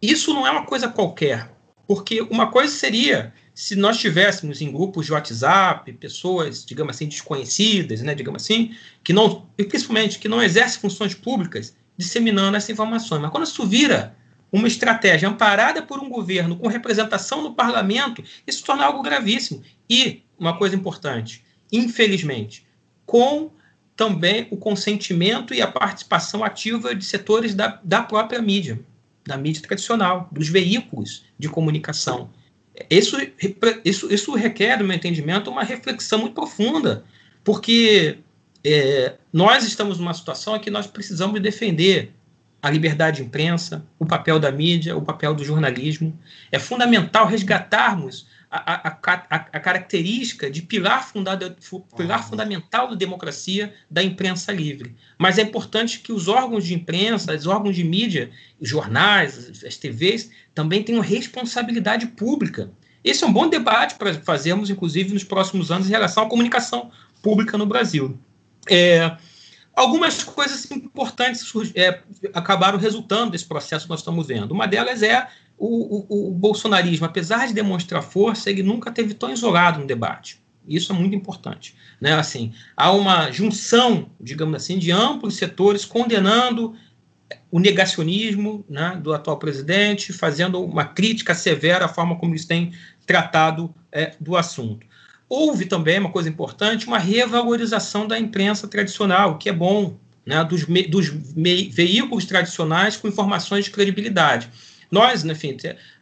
isso não é uma coisa qualquer, porque uma coisa seria se nós tivéssemos em grupos de WhatsApp pessoas, digamos assim, desconhecidas, né, digamos assim, que não, principalmente que não exercem funções públicas, disseminando essa informação. Mas quando isso vira uma estratégia amparada por um governo com representação no parlamento, isso torna algo gravíssimo. E uma coisa importante, infelizmente, com também o consentimento e a participação ativa de setores da, da própria mídia, da mídia tradicional, dos veículos de comunicação. Isso, isso, isso requer, no meu entendimento, uma reflexão muito profunda, porque é, nós estamos numa situação em que nós precisamos defender a liberdade de imprensa, o papel da mídia, o papel do jornalismo. É fundamental resgatarmos a, a, a, a característica de pilar, fundado, pilar fundamental da democracia da imprensa livre. Mas é importante que os órgãos de imprensa, os órgãos de mídia, os jornais, as TVs, também tenham responsabilidade pública. Esse é um bom debate para fazermos, inclusive, nos próximos anos, em relação à comunicação pública no Brasil. É, algumas coisas importantes é, acabaram resultando desse processo que nós estamos vendo. Uma delas é o, o, o, bolsonarismo, apesar de demonstrar força, ele nunca teve tão isolado no debate. Isso é muito importante. Né? Assim, há uma junção, digamos assim, de amplos setores condenando o negacionismo né, do atual presidente, fazendo uma crítica severa à forma como eles têm tratado é, do assunto. Houve também, uma coisa importante, uma revalorização da imprensa tradicional, o que é bom, né, dos, dos veículos tradicionais com informações de credibilidade. Nós, enfim,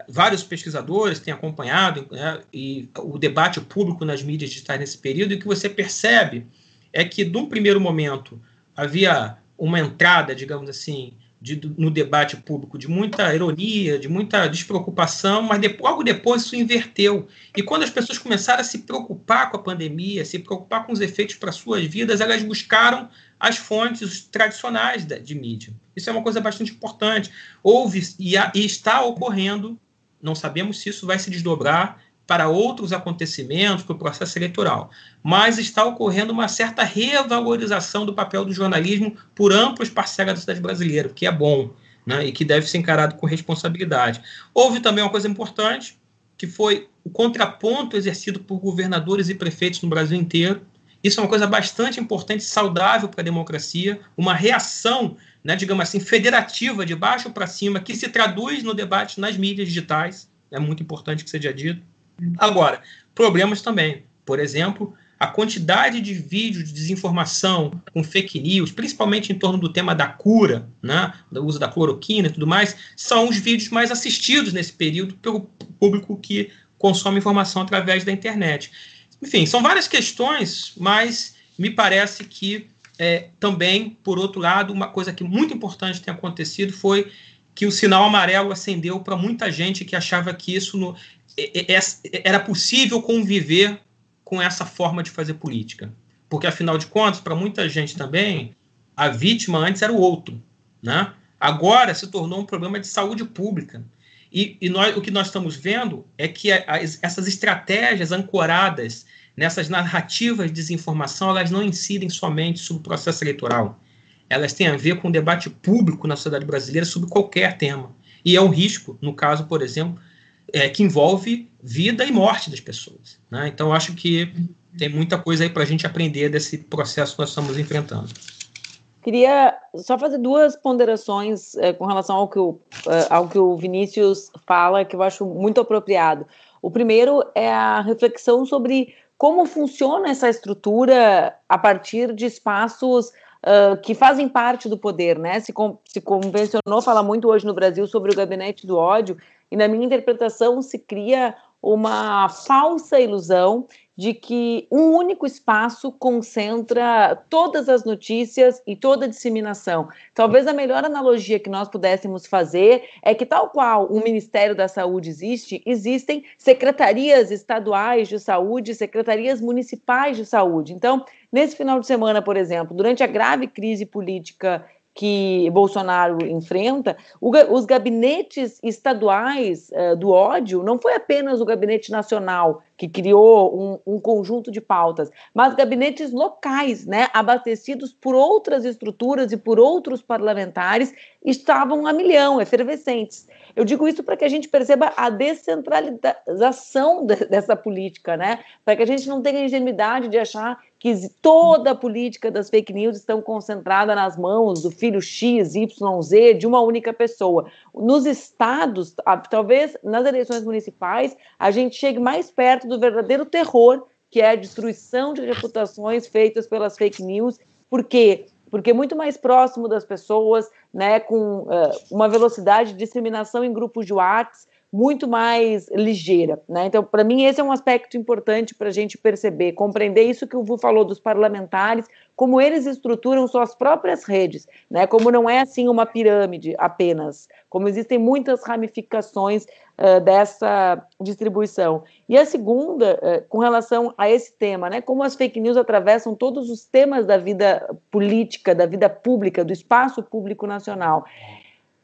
vários pesquisadores têm acompanhado né, e o debate público nas mídias digitais nesse período, e o que você percebe é que, num primeiro momento, havia uma entrada, digamos assim, de, no debate público de muita ironia, de muita despreocupação, mas de, logo depois isso inverteu. E quando as pessoas começaram a se preocupar com a pandemia, se preocupar com os efeitos para suas vidas, elas buscaram as fontes tradicionais de, mídia. Isso é uma coisa bastante importante. Houve e, está ocorrendo, não sabemos se isso vai se desdobrar para outros acontecimentos, para o processo eleitoral. Mas está ocorrendo uma certa revalorização do papel do jornalismo por amplas parcelas da sociedade brasileira, que é bom né, e que deve ser encarado com responsabilidade. Houve também uma coisa importante, que foi o contraponto exercido por governadores e prefeitos no Brasil inteiro. Isso é uma coisa bastante importante, saudável para a democracia, uma reação, né, digamos assim, federativa de baixo para cima, que se traduz no debate nas mídias digitais. É muito importante que seja dito. Agora, problemas também. Por exemplo, a quantidade de vídeos de desinformação com fake news, principalmente em torno do tema da cura, né, do uso da cloroquina e tudo mais, são os vídeos mais assistidos nesse período pelo público que consome informação através da internet. Enfim, são várias questões, mas me parece que é, também, por outro lado, uma coisa que muito importante tem acontecido foi que o sinal amarelo acendeu para muita gente que achava que isso no, era possível conviver com essa forma de fazer política. Porque, afinal de contas, para muita gente também, a vítima antes era o outro. Né? Agora se tornou um problema de saúde pública. E, e nós, o que nós estamos vendo é que as, essas estratégias ancoradas nessas narrativas de desinformação, elas não incidem somente sobre o processo eleitoral. Elas têm a ver com o debate público na sociedade brasileira sobre qualquer tema. E é um risco, no caso, por exemplo, é, que envolve vida e morte das pessoas. Né? Então, acho que tem muita coisa aí para a gente aprender desse processo que nós estamos enfrentando. Queria só fazer duas ponderações é, com relação ao que, o, é, ao que o Vinícius fala, que eu acho muito apropriado. O primeiro é a reflexão sobre como funciona essa estrutura a partir de espaços uh, que fazem parte do poder, né? Se, com, se convencionou falar muito hoje no Brasil sobre o gabinete do ódio, e na minha interpretação se cria uma falsa ilusão de que um único espaço concentra todas as notícias e toda a disseminação. Talvez a melhor analogia que nós pudéssemos fazer é que, tal qual o Ministério da Saúde existe, existem secretarias estaduais de saúde, secretarias municipais de saúde. Então, nesse final de semana, por exemplo, durante a grave crise política que Bolsonaro enfrenta, os gabinetes estaduais uh, do ódio não foi apenas o gabinete nacional que criou um, um, conjunto de pautas, mas gabinetes locais, né, abastecidos por outras estruturas e por outros parlamentares, estavam a milhão, efervescentes. Eu digo isso para que a gente perceba a descentralização de, dessa política, né? Para que a gente não tenha ingenuidade de achar que toda a política das fake news estão concentrada nas mãos do filho X, Y, Z de uma única pessoa. Nos estados, talvez nas eleições municipais, a gente chegue mais perto do verdadeiro terror, que é a destruição de reputações feitas pelas fake news. Por quê? Porque é muito mais próximo das pessoas, né, com uh, uma velocidade de disseminação em grupos de WhatsApp, muito mais ligeira. Né? Então, para mim, esse é um aspecto importante para a gente perceber, compreender isso que o Vu falou dos parlamentares, como eles estruturam suas próprias redes, né? como não é assim uma pirâmide apenas, como existem muitas ramificações uh, dessa distribuição. E a segunda, uh, com relação a esse tema, né? como as fake news atravessam todos os temas da vida política, da vida pública, do espaço público nacional.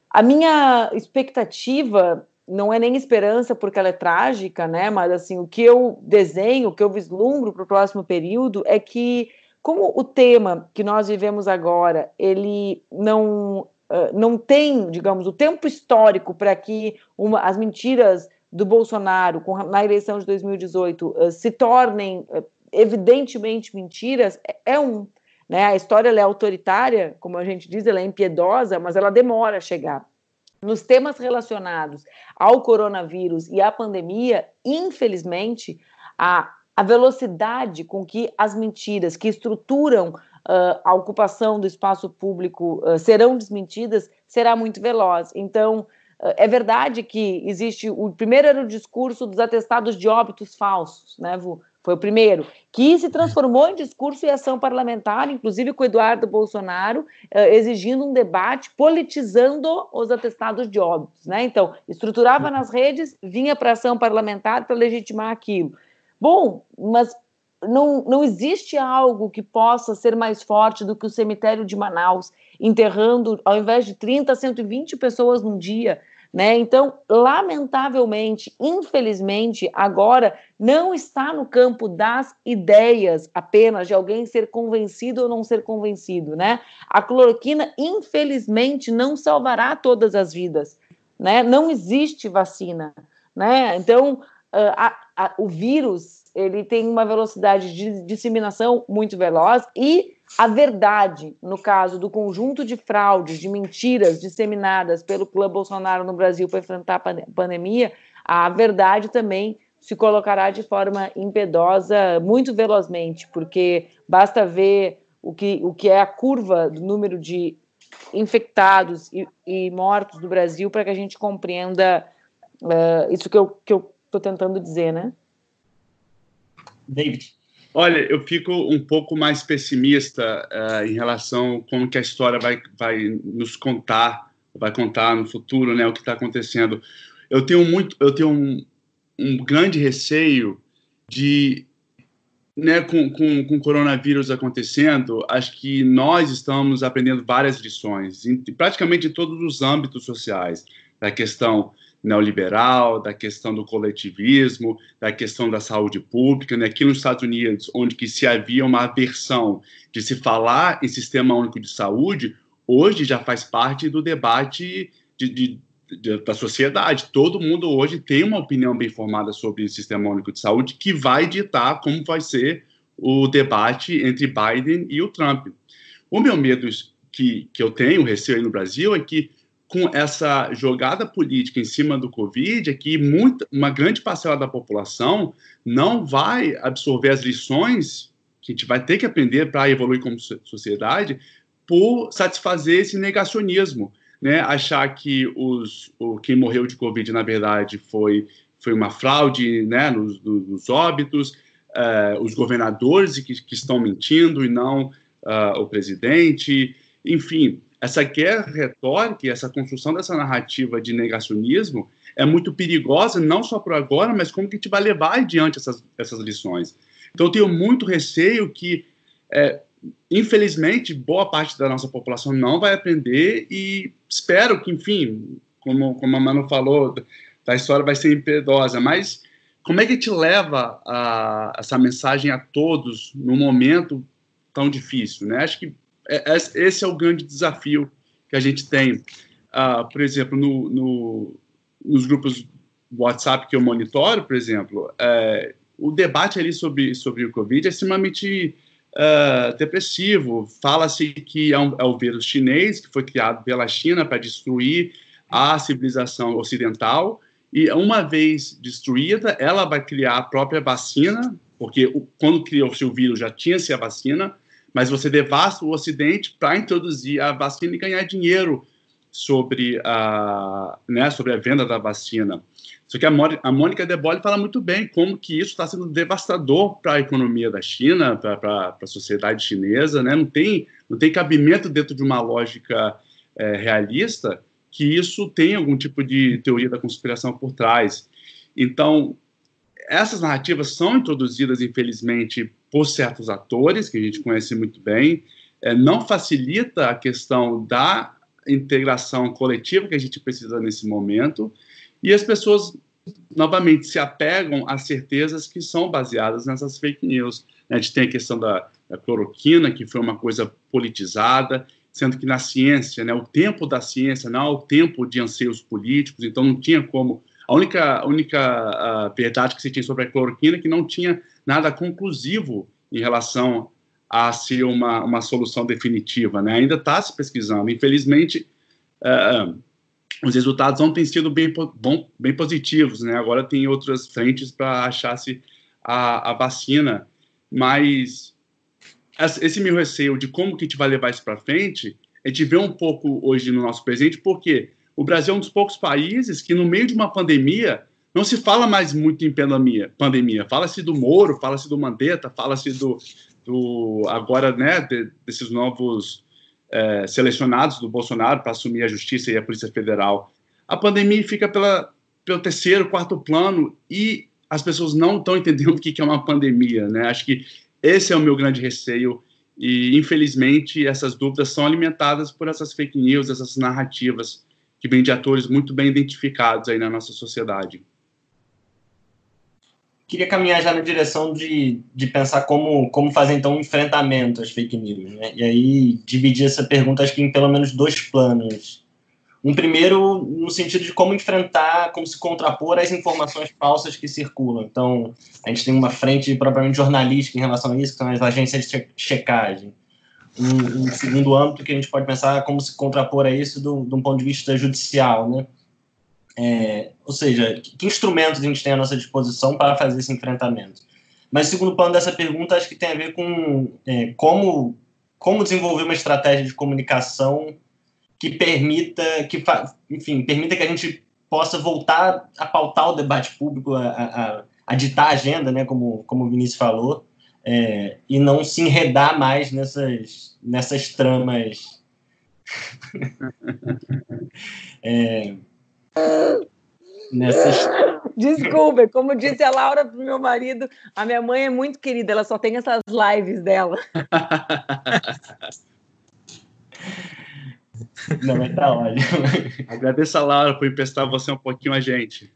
A minha expectativa não é nem esperança porque ela é trágica, né? Mas assim, o que eu desenho, o que eu vislumbro para o próximo período é que, como o tema que nós vivemos agora, ele não não tem, digamos, o tempo histórico para que uma, as mentiras do Bolsonaro com, na eleição de 2018 uh, se tornem evidentemente mentiras, é, é um. Né? A história é autoritária, como a gente diz, ela é impiedosa, mas ela demora a chegar. Nos temas relacionados ao coronavírus e à pandemia, infelizmente, a, a velocidade com que as mentiras que estruturam uh, a ocupação do espaço público uh, serão desmentidas será muito veloz. Então, uh, é verdade que existe. O primeiro era o discurso dos atestados de óbitos falsos, né? Foi o primeiro, que se transformou em discurso e ação parlamentar, inclusive com Eduardo Bolsonaro, eh, exigindo um debate, politizando os atestados de óbitos. Né? Então, estruturava nas redes, vinha para ação parlamentar para legitimar aquilo. Bom, mas não, não existe algo que possa ser mais forte do que o cemitério de Manaus, enterrando, ao invés de 30, 120 pessoas num dia, né? Então, lamentavelmente, infelizmente, agora não está no campo das ideias apenas de alguém ser convencido ou não ser convencido, né? A cloroquina, infelizmente, não salvará todas as vidas, né? Não existe vacina, né? Então, a, a, o vírus ele tem uma velocidade de disseminação muito veloz e a verdade, no caso do conjunto de fraudes, de mentiras disseminadas pelo clã Bolsonaro no Brasil para enfrentar a pandemia, a verdade também se colocará de forma impedosa muito velozmente, porque basta ver o que, o que é a curva do número de infectados e, e mortos do Brasil para que a gente compreenda uh, isso que eu estou tentando dizer, né? David. Olha, eu fico um pouco mais pessimista uh, em relação a como que a história vai, vai nos contar, vai contar no futuro, né, o que está acontecendo. Eu tenho muito, eu tenho um, um grande receio de, né, com, com, com o coronavírus acontecendo, acho que nós estamos aprendendo várias lições, em, praticamente em todos os âmbitos sociais, da questão neoliberal, da questão do coletivismo, da questão da saúde pública. Né? Aqui nos Estados Unidos, onde que se havia uma aversão de se falar em sistema único de saúde, hoje já faz parte do debate de, de, de, da sociedade. Todo mundo hoje tem uma opinião bem formada sobre o sistema único de saúde que vai ditar como vai ser o debate entre Biden e o Trump. O meu medo que, que eu tenho, receio aí no Brasil, é que com essa jogada política em cima do Covid é que muita, uma grande parcela da população não vai absorver as lições que a gente vai ter que aprender para evoluir como sociedade por satisfazer esse negacionismo, né? Achar que os, o, quem morreu de Covid, na verdade, foi, foi uma fraude né? nos, nos óbitos, uh, os governadores que, que estão mentindo e não uh, o presidente, enfim, essa guerra retórica e essa construção dessa narrativa de negacionismo é muito perigosa, não só por agora, mas como que a gente vai levar adiante essas, essas lições. Então, eu tenho muito receio que, é, infelizmente, boa parte da nossa população não vai aprender e espero que, enfim, como, como a Manu falou, a história vai ser impiedosa, mas como é que gente leva a, essa mensagem a todos num momento tão difícil, né? Acho que esse é o grande desafio que a gente tem. Uh, por exemplo, no, no, nos grupos WhatsApp que eu monitoro, por exemplo, é, o debate ali sobre, sobre o Covid é extremamente uh, depressivo. Fala-se que é, um, é o vírus chinês que foi criado pela China para destruir a civilização ocidental e uma vez destruída, ela vai criar a própria vacina, porque o, quando criou-se o vírus já tinha-se a vacina, mas você devasta o Ocidente para introduzir a vacina e ganhar dinheiro sobre a, né, sobre a venda da vacina. Só que a, a Mônica Bolle fala muito bem como que isso está sendo devastador para a economia da China, para a sociedade chinesa, né? Não tem, não tem cabimento dentro de uma lógica é, realista que isso tem algum tipo de teoria da conspiração por trás. Então, essas narrativas são introduzidas, infelizmente, por certos atores que a gente conhece muito bem, é, não facilita a questão da integração coletiva que a gente precisa nesse momento, e as pessoas, novamente, se apegam a certezas que são baseadas nessas fake news. A gente tem a questão da, da cloroquina, que foi uma coisa politizada, sendo que na ciência, né, o tempo da ciência não é o tempo de anseios políticos, então não tinha como. A única, única a verdade que se tinha sobre a cloroquina é que não tinha nada conclusivo em relação a ser uma, uma solução definitiva. Né? Ainda está se pesquisando. Infelizmente, uh, os resultados não têm sido bem, bom, bem positivos. Né? Agora tem outras frentes para achar-se a, a vacina. Mas esse meu receio de como que a gente vai levar isso para frente, a gente vê um pouco hoje no nosso presente, porque o Brasil é um dos poucos países que, no meio de uma pandemia, não se fala mais muito em pandemia. pandemia. Fala-se do Moro, fala-se do Mandetta, fala-se do, do agora, né, de, desses novos é, selecionados do Bolsonaro para assumir a Justiça e a Polícia Federal. A pandemia fica pela, pelo terceiro, quarto plano e as pessoas não estão entendendo o que é uma pandemia, né? Acho que esse é o meu grande receio e, infelizmente, essas dúvidas são alimentadas por essas fake news, essas narrativas que vêm de atores muito bem identificados aí na nossa sociedade queria caminhar já na direção de, de pensar como, como fazer então um enfrentamento às fake news, né? E aí dividir essa pergunta acho que em pelo menos dois planos. Um primeiro no sentido de como enfrentar, como se contrapor às informações falsas que circulam. Então, a gente tem uma frente propriamente jornalística em relação a isso, que são as agências de checagem. Um, um segundo âmbito que a gente pode pensar como se contrapor a isso de um ponto de vista judicial, né? É, ou seja, que instrumentos a gente tem à nossa disposição para fazer esse enfrentamento? Mas o segundo plano dessa pergunta acho que tem a ver com é, como, como desenvolver uma estratégia de comunicação que permita, que enfim, permita que a gente possa voltar a pautar o debate público, a, a, a ditar a agenda, né, como, como o Vinícius falou, é, e não se enredar mais nessas, nessas tramas. é, Nessas... Desculpa, como disse a Laura pro meu marido, a minha mãe é muito querida, ela só tem essas lives dela. Não, mas tá ótimo. Agradeço a Laura por emprestar você um pouquinho a gente.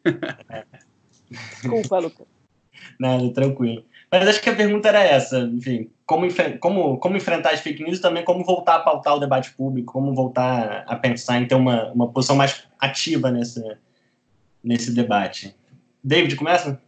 Desculpa, Lucas. Nada, tranquilo. Mas acho que a pergunta era essa, enfim, como, como, como enfrentar as fake news e também como voltar a pautar o debate público, como voltar a pensar em ter uma, uma posição mais ativa nesse, nesse debate. David, começa?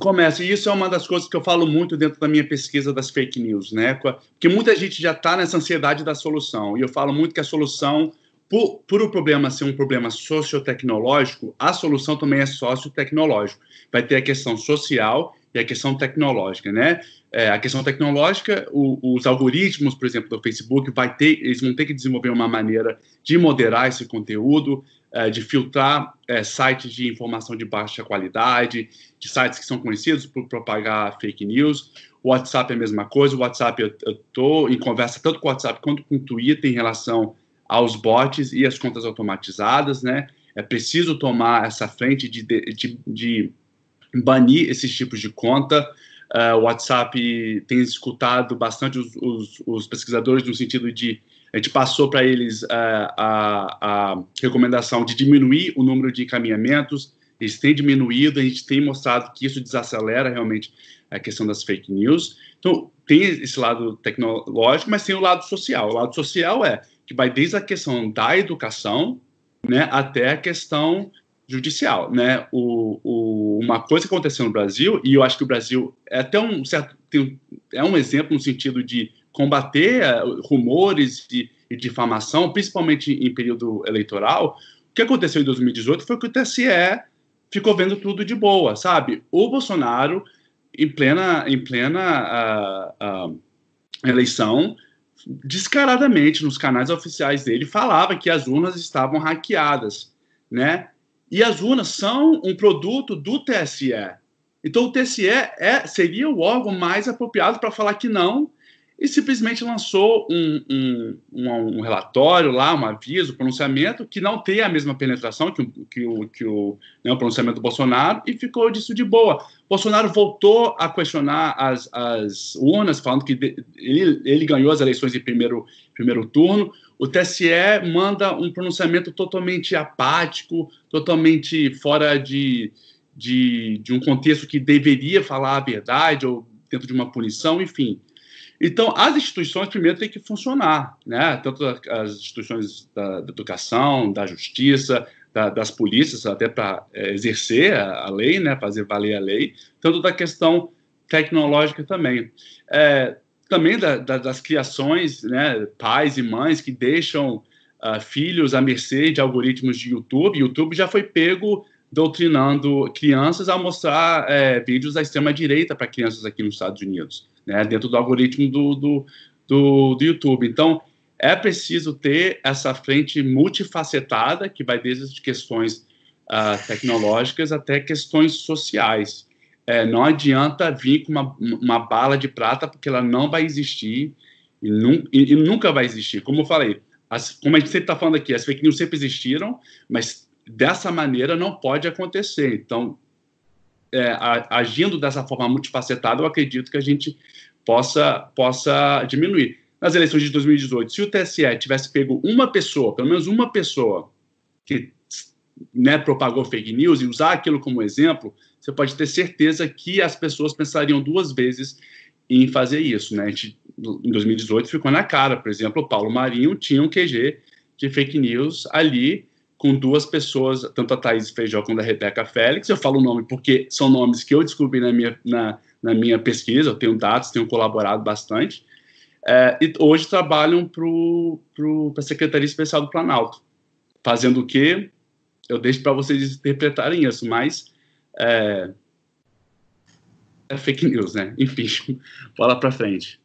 Começa, e isso é uma das coisas que eu falo muito dentro da minha pesquisa das fake news, né? Porque muita gente já está nessa ansiedade da solução, e eu falo muito que a solução, por, por o problema ser um problema sociotecnológico, a solução também é sociotecnológico. Vai ter a questão social e a questão tecnológica, né? É, a questão tecnológica, o, os algoritmos, por exemplo, do Facebook, vai ter, eles vão ter que desenvolver uma maneira de moderar esse conteúdo, é, de filtrar é, sites de informação de baixa qualidade, de sites que são conhecidos por propagar fake news. O WhatsApp é a mesma coisa. O WhatsApp, eu estou em conversa tanto com o WhatsApp quanto com o Twitter em relação aos bots e as contas automatizadas, né? É preciso tomar essa frente de, de, de banir esses tipos de conta. Uh, o WhatsApp tem escutado bastante os, os, os, pesquisadores no sentido de a gente passou para eles uh, a, a, recomendação de diminuir o número de encaminhamentos, eles têm diminuído, a gente tem mostrado que isso desacelera realmente a questão das fake news. Então, tem esse lado tecnológico, mas tem o lado social. O lado social é que vai desde a questão da educação né, até a questão judicial, né? O, o, uma coisa aconteceu no Brasil e eu acho que o Brasil é até um certo tem, é um exemplo no sentido de combater uh, rumores e, e difamação, principalmente em período eleitoral. O que aconteceu em 2018 foi que o TSE ficou vendo tudo de boa, sabe? O Bolsonaro em plena em plena uh, uh, eleição descaradamente nos canais oficiais dele falava que as urnas estavam hackeadas, né? E as urnas são um produto do TSE. Então o TSE é, seria o órgão mais apropriado para falar que não e simplesmente lançou um, um, um, um, relatório lá, um aviso, um pronunciamento que não tem a mesma penetração que, que, o, que o, né, o pronunciamento do Bolsonaro e ficou disso de boa. Bolsonaro voltou a questionar as, as urnas, falando que ele, ele ganhou as eleições em primeiro, primeiro turno. O TSE manda um pronunciamento totalmente apático, totalmente fora de, de, de um contexto que deveria falar a verdade ou dentro de uma punição, enfim. Então, as instituições primeiro têm que funcionar, né? Tanto as instituições da, da educação, da justiça, da, das polícias, até para é, exercer a, a, lei, né? Fazer valer a lei, tanto da questão tecnológica também. É, também da, das criações, né? Pais e mães que deixam uh, filhos à mercê de algoritmos de YouTube. YouTube já foi pego doutrinando crianças a mostrar é, vídeos da extrema direita para crianças aqui nos Estados Unidos né, dentro do algoritmo do, do, do, do YouTube. Então, é preciso ter essa frente multifacetada, que vai desde questões uh, tecnológicas até questões sociais. É, não adianta vir com uma, uma bala de prata, porque ela não vai existir e, num, e, e nunca vai existir. Como eu falei, as, como a gente sempre está falando aqui, as fake news sempre existiram, mas dessa maneira não pode acontecer. Então, é, a, agindo dessa forma multifacetada, eu acredito que a gente possa, possa diminuir. Nas eleições de 2018, se o TSE tivesse pego uma pessoa, pelo menos uma pessoa, que né, propagou fake news e usar aquilo como exemplo, você pode ter certeza que as pessoas pensariam duas vezes em fazer isso. Né? Gente, em 2018 ficou na cara, por exemplo, o Paulo Marinho tinha um QG de fake news ali com duas pessoas, tanto a Thaís Feijó quanto a Rebeca Félix. Eu falo o nome porque são nomes que eu descobri na minha, na, na minha pesquisa, eu tenho dados, tenho colaborado bastante. É, e hoje trabalham para a Secretaria Especial do Planalto. Fazendo o quê? Eu deixo para vocês interpretarem isso, mas é, é fake news, né? Enfim, bola para frente.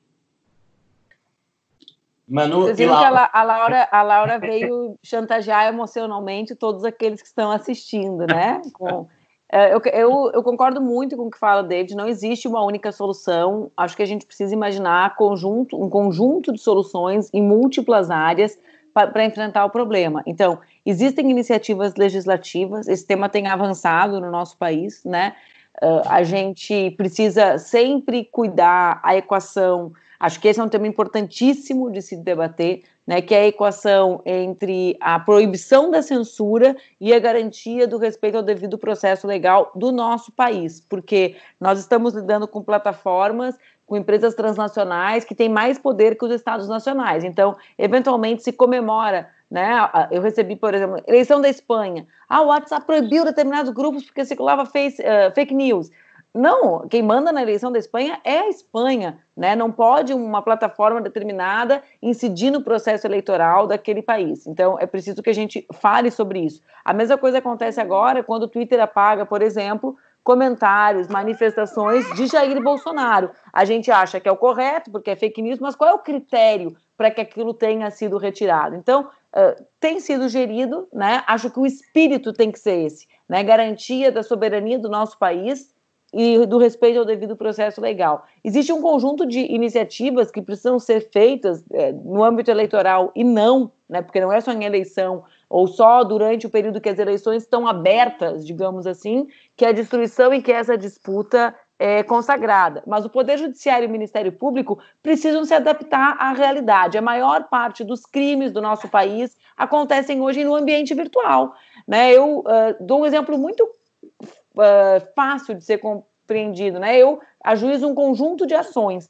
Manu, Vocês viram que a, a, Laura, a Laura veio chantagear emocionalmente todos aqueles que estão assistindo, né? Com, é, eu, eu, eu, concordo muito com o que fala o David, não existe uma única solução. Acho que a gente precisa imaginar conjunto, um conjunto de soluções em múltiplas áreas para enfrentar o problema. Então, existem iniciativas legislativas, esse tema tem avançado no nosso país, né? Uh, a gente precisa sempre cuidar a equação Acho que esse é um tema importantíssimo de se debater, né, que é a equação entre a proibição da censura e a garantia do respeito ao devido processo legal do nosso país, porque nós estamos lidando com plataformas, com empresas transnacionais que têm mais poder que os estados nacionais. Então, eventualmente se comemora né? Eu recebi, por exemplo, eleição da Espanha. Ah, o WhatsApp proibiu determinados grupos porque circulava face, uh, fake news. Não, quem manda na eleição da Espanha é a Espanha, né? Não pode uma plataforma determinada incidir no processo eleitoral daquele país. Então, é preciso que a gente fale sobre isso. A mesma coisa acontece agora quando o Twitter apaga, por exemplo, comentários, manifestações de Jair Bolsonaro. A gente acha que é o correto, porque é fake news, mas qual é o critério para que aquilo tenha sido retirado? Então, uh, tem sido gerido, né? Acho que o espírito tem que ser esse, né? Garantia da soberania do nosso país e do respeito ao devido processo legal. Existe um conjunto de iniciativas que precisam ser feitas é, no âmbito eleitoral e não, né, porque não é só em eleição ou só durante o período que as eleições estão abertas, digamos assim, que a destruição e que essa disputa é consagrada. Mas o Poder Judiciário e o Ministério Público precisam se adaptar à realidade. A maior parte dos crimes do nosso país acontecem hoje no ambiente virtual. Né? Eu uh, dou um exemplo muito uh, fácil de ser compreendido, né? Eu ajuizo um conjunto de ações,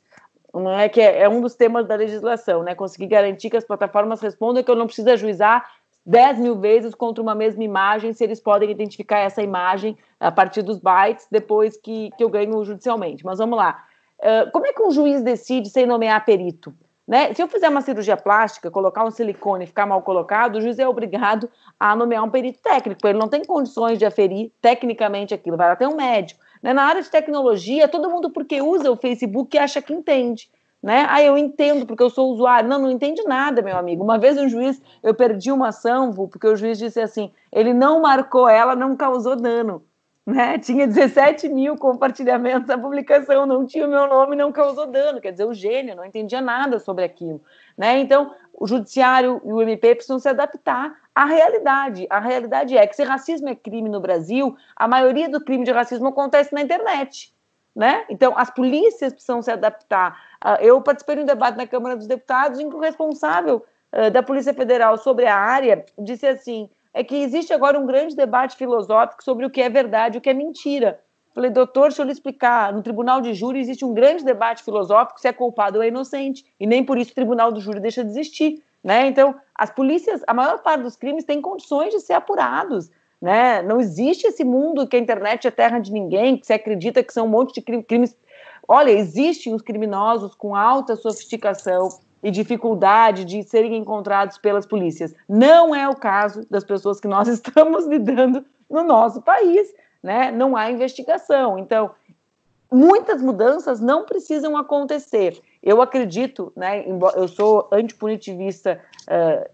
não é que é, é, um dos temas da legislação, né? Conseguir garantir que as plataformas respondam que eu não preciso ajuizar 10 mil vezes contra uma mesma imagem, se eles podem identificar essa imagem a partir dos bytes depois que, que eu ganho judicialmente. Mas vamos lá. Uh, como é que um juiz decide sem nomear perito? Né? Se eu fizer uma cirurgia plástica, colocar um silicone e ficar mal colocado, o juiz é obrigado a nomear um perito técnico. Ele não tem condições de aferir tecnicamente aquilo, vai até um médico. Né? Na área de tecnologia, todo mundo, porque usa o Facebook, acha que entende. Né? Ah, eu entendo porque eu sou usuário. Não, não entende nada, meu amigo. Uma vez um juiz, eu perdi uma ação, porque o juiz disse assim: ele não marcou ela, não causou dano. Né? Tinha 17 mil compartilhamentos da publicação, não tinha o meu nome, não causou dano. Quer dizer, o gênio não entendia nada sobre aquilo. Né? Então, o judiciário e o MP precisam se adaptar à realidade. A realidade é que se racismo é crime no Brasil, a maioria do crime de racismo acontece na internet. Né? Então, as polícias precisam se adaptar. Ah, eu participei de um debate na Câmara dos Deputados em que o responsável ah, da Polícia Federal sobre a área disse assim: é que existe agora um grande debate filosófico sobre o que é verdade e o que é mentira. Falei, doutor, deixa eu lhe explicar. No tribunal de júri existe um grande debate filosófico se é culpado ou é inocente. E nem por isso o tribunal do júri deixa de existir. Né? Então, as polícias, a maior parte dos crimes tem condições de ser apurados. Né? Não existe esse mundo que a internet é terra de ninguém, que se acredita que são um monte de crimes. Olha, existem os criminosos com alta sofisticação e dificuldade de serem encontrados pelas polícias. Não é o caso das pessoas que nós estamos lidando no nosso país, né? Não há investigação. Então, muitas mudanças não precisam acontecer. Eu acredito, né? Eu sou antipunitivista uh,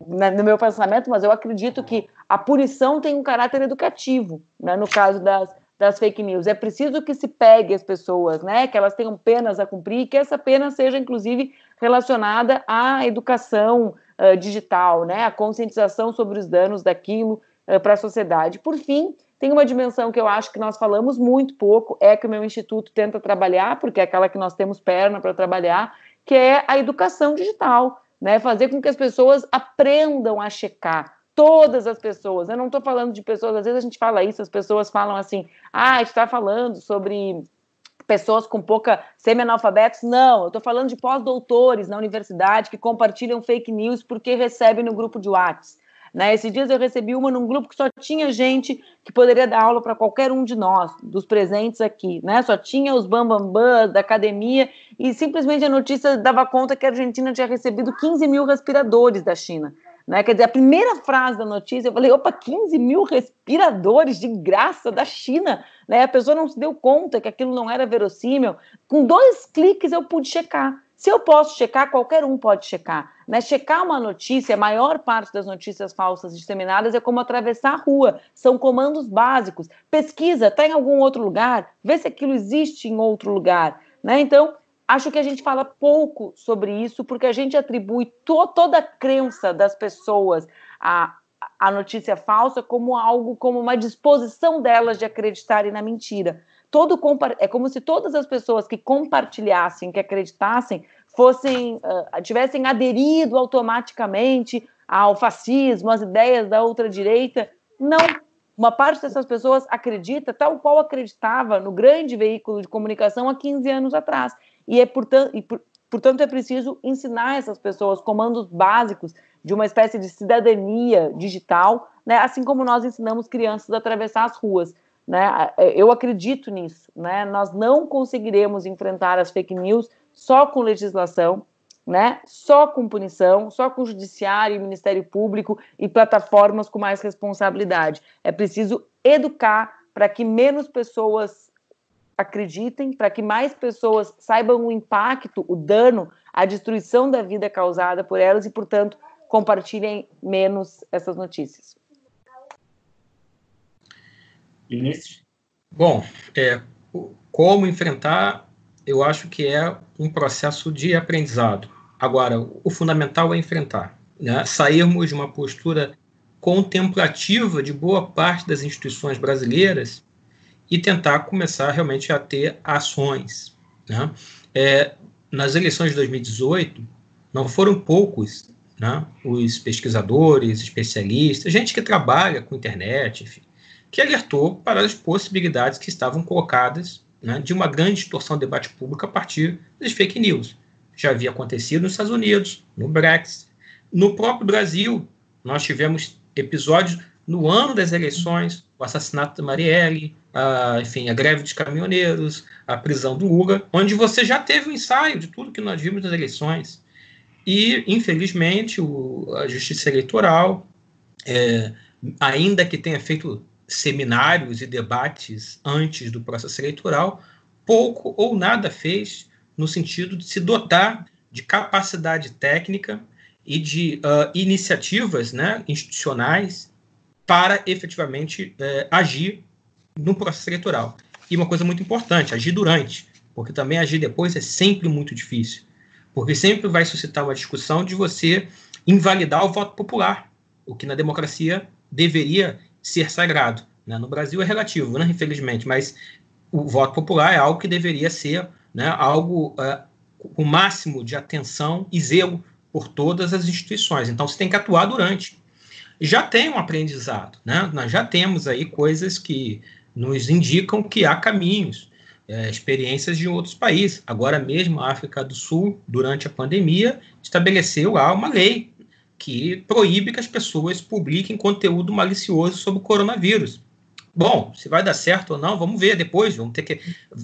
no meu pensamento, mas eu acredito que a punição tem um caráter educativo, né? No caso das, das fake news. É preciso que se pegue as pessoas, né? Que elas tenham penas a cumprir, que essa pena seja, inclusive, relacionada à educação uh, digital, né? A conscientização sobre os danos daquilo uh, para a sociedade. Por fim, tem uma dimensão que eu acho que nós falamos muito pouco, é que o meu instituto tenta trabalhar, porque é aquela que nós temos perna para trabalhar, que é a educação digital, né? Fazer com que as pessoas aprendam a checar. Todas as pessoas, eu não estou falando de pessoas, às vezes a gente fala isso, as pessoas falam assim, ah, está falando sobre pessoas com pouca semi-analfabetos. Não, eu estou falando de pós-doutores na universidade que compartilham fake news porque recebem no grupo de WhatsApp. Né? Esses dias eu recebi uma num grupo que só tinha gente que poderia dar aula para qualquer um de nós, dos presentes aqui. Né? Só tinha os bambambam bam, bam, da academia e simplesmente a notícia dava conta que a Argentina tinha recebido 15 mil respiradores da China. Né? Quer dizer, a primeira frase da notícia, eu falei, opa, 15 mil respiradores de graça da China. Né? A pessoa não se deu conta que aquilo não era verossímil. Com dois cliques eu pude checar. Se eu posso checar, qualquer um pode checar. Né? Checar uma notícia, a maior parte das notícias falsas disseminadas é como atravessar a rua, são comandos básicos. Pesquisa, está em algum outro lugar, vê se aquilo existe em outro lugar. Né? Então, acho que a gente fala pouco sobre isso, porque a gente atribui to toda a crença das pessoas à, à notícia falsa como algo, como uma disposição delas de acreditarem na mentira todo é como se todas as pessoas que compartilhassem, que acreditassem, fossem uh, tivessem aderido automaticamente ao fascismo, às ideias da ultra direita. Não, uma parte dessas pessoas acredita tal qual acreditava no grande veículo de comunicação há 15 anos atrás. E é portanto, e, portanto é preciso ensinar essas pessoas comandos básicos de uma espécie de cidadania digital, né? assim como nós ensinamos crianças a atravessar as ruas. Né? Eu acredito nisso. Né? Nós não conseguiremos enfrentar as fake news só com legislação, né? só com punição, só com judiciário, Ministério Público e plataformas com mais responsabilidade. É preciso educar para que menos pessoas acreditem, para que mais pessoas saibam o impacto, o dano, a destruição da vida causada por elas e, portanto, compartilhem menos essas notícias. Vinícius? Bom, é, como enfrentar, eu acho que é um processo de aprendizado. Agora, o fundamental é enfrentar, né? sairmos de uma postura contemplativa de boa parte das instituições brasileiras e tentar começar realmente a ter ações. Né? É, nas eleições de 2018, não foram poucos né, os pesquisadores, especialistas, gente que trabalha com internet, enfim, que alertou para as possibilidades que estavam colocadas né, de uma grande distorção do debate público a partir das fake news. Já havia acontecido nos Estados Unidos, no Brexit. No próprio Brasil, nós tivemos episódios no ano das eleições, o assassinato da Marielle, a, enfim, a greve dos caminhoneiros, a prisão do Lula, onde você já teve um ensaio de tudo que nós vimos nas eleições. E, infelizmente, o, a Justiça Eleitoral, é, ainda que tenha feito seminários e debates antes do processo eleitoral, pouco ou nada fez no sentido de se dotar de capacidade técnica e de uh, iniciativas né, institucionais para efetivamente uh, agir no processo eleitoral. E uma coisa muito importante, agir durante, porque também agir depois é sempre muito difícil, porque sempre vai suscitar uma discussão de você invalidar o voto popular, o que na democracia deveria ser sagrado. Né? No Brasil é relativo, né, infelizmente, mas o voto popular é algo que deveria ser né, algo uh, o máximo de atenção e zelo por todas as instituições. Então, você tem que atuar durante. Já tem um aprendizado, né? Nós já temos aí coisas que nos indicam que há caminhos, é, experiências de outros países. Agora mesmo, a África do Sul, durante a pandemia, estabeleceu lá uma lei que proíbe que as pessoas publiquem conteúdo malicioso sobre o coronavírus. Bom, se vai dar certo ou não, vamos ver depois. Vamos ter que,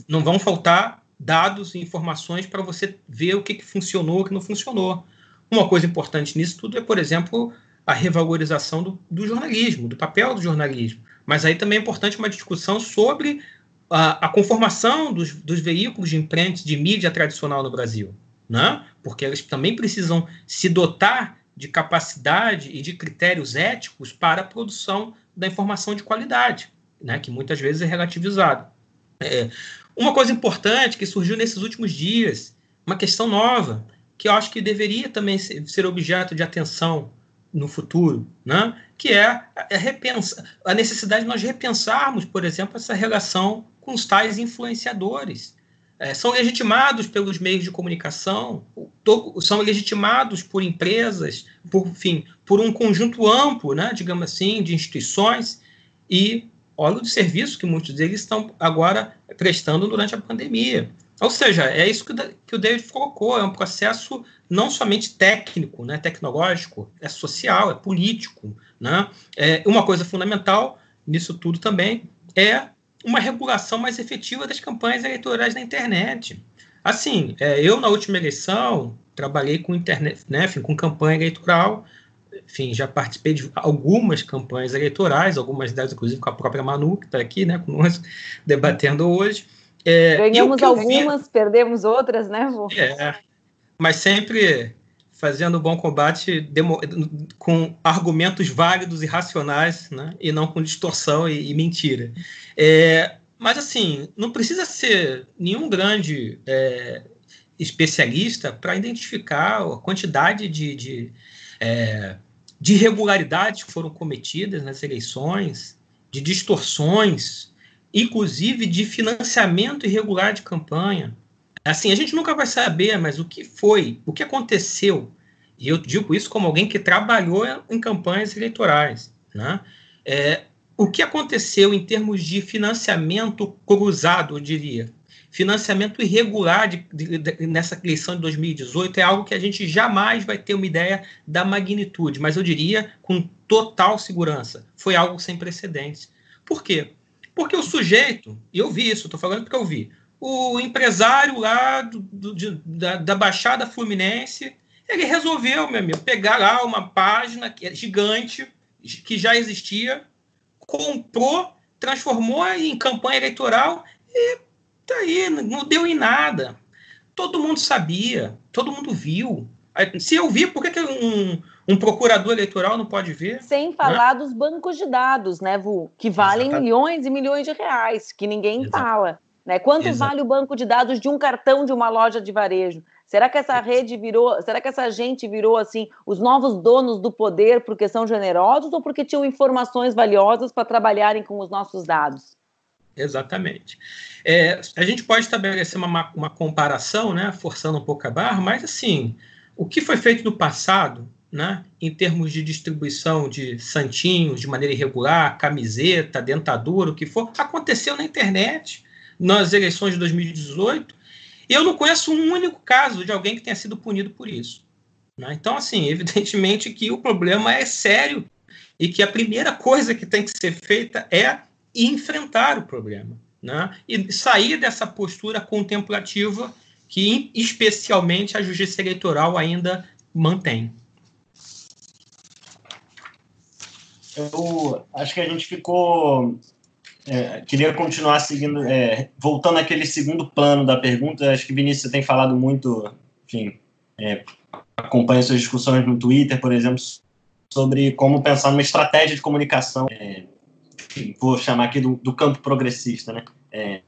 não vão faltar dados e informações para você ver o que, que funcionou, o que não funcionou. Uma coisa importante nisso tudo é, por exemplo, a revalorização do, do jornalismo, do papel do jornalismo. Mas aí também é importante uma discussão sobre a, a conformação dos, dos, veículos de imprensa, de mídia tradicional no Brasil, né? porque eles também precisam se dotar de capacidade e de critérios éticos para a produção da informação de qualidade, né? que muitas vezes é relativizado. É, uma coisa importante que surgiu nesses últimos dias, uma questão nova, que eu acho que deveria também ser objeto de atenção no futuro, né? que é a, a necessidade de nós repensarmos, por exemplo, essa relação com os tais influenciadores. É, são legitimados pelos meios de comunicação, são legitimados por empresas, por, enfim, por um conjunto amplo, né, digamos assim, de instituições, e olha o serviço que muitos deles estão agora prestando durante a pandemia. Ou seja, é isso que o David colocou, é um processo não somente técnico, né, tecnológico, é social, é político. Né? É, uma coisa fundamental nisso tudo também é uma regulação mais efetiva das campanhas eleitorais na internet. Assim, é, eu na última eleição trabalhei com internet, né, enfim, com campanha eleitoral, enfim, já participei de algumas campanhas eleitorais, algumas delas, inclusive, com a própria Manu, que está aqui, né, conosco, debatendo hoje. É, Ganhamos algumas, vi... perdemos outras, né, vô? É, mas sempre fazendo bom combate demo... com argumentos válidos e racionais, né, e não com distorção e, e mentira. É, mas, assim, não precisa ser nenhum grande é, especialista para identificar a quantidade de, de é, de irregularidades que foram cometidas nas eleições, de distorções, inclusive de financiamento irregular de campanha. Assim, a gente nunca vai saber, mas o que foi, o que aconteceu, e eu digo isso como alguém que trabalhou em campanhas eleitorais, né? É, o que aconteceu em termos de financiamento cruzado, eu diria, financiamento irregular de, de, de, nessa eleição de 2018 é algo que a gente jamais vai ter uma ideia da magnitude, mas eu diria com total segurança. Foi algo sem precedentes. Por quê? Porque o sujeito, e eu vi isso, estou falando porque eu vi, o empresário lá do, do, da, da Baixada Fluminense, ele resolveu, meu amigo, pegar lá uma página que é gigante, que já existia, comprou, transformou em campanha eleitoral e Tá aí, não deu em nada. Todo mundo sabia, todo mundo viu. Se eu vi, por que, que um, um procurador eleitoral não pode ver? Sem falar né? dos bancos de dados, né, Vu? Que valem Exatamente. milhões e milhões de reais, que ninguém Exato. fala. Né? Quanto Exato. vale o banco de dados de um cartão de uma loja de varejo? Será que essa rede virou, será que essa gente virou assim os novos donos do poder porque são generosos ou porque tinham informações valiosas para trabalharem com os nossos dados? Exatamente. É, a gente pode estabelecer uma, uma comparação, né, forçando um pouco a barra, mas assim, o que foi feito no passado, né, em termos de distribuição de santinhos de maneira irregular, camiseta, dentadura, o que for, aconteceu na internet nas eleições de 2018. Eu não conheço um único caso de alguém que tenha sido punido por isso. Né? Então, assim, evidentemente que o problema é sério e que a primeira coisa que tem que ser feita é enfrentar o problema. Né? E sair dessa postura contemplativa que, especialmente, a justiça eleitoral ainda mantém. Eu acho que a gente ficou é, queria continuar seguindo, é, voltando àquele segundo plano da pergunta. Acho que Vinícius tem falado muito, enfim, é, acompanha suas discussões no Twitter, por exemplo, sobre como pensar numa estratégia de comunicação. É, vou chamar aqui do, do campo progressista, né? É,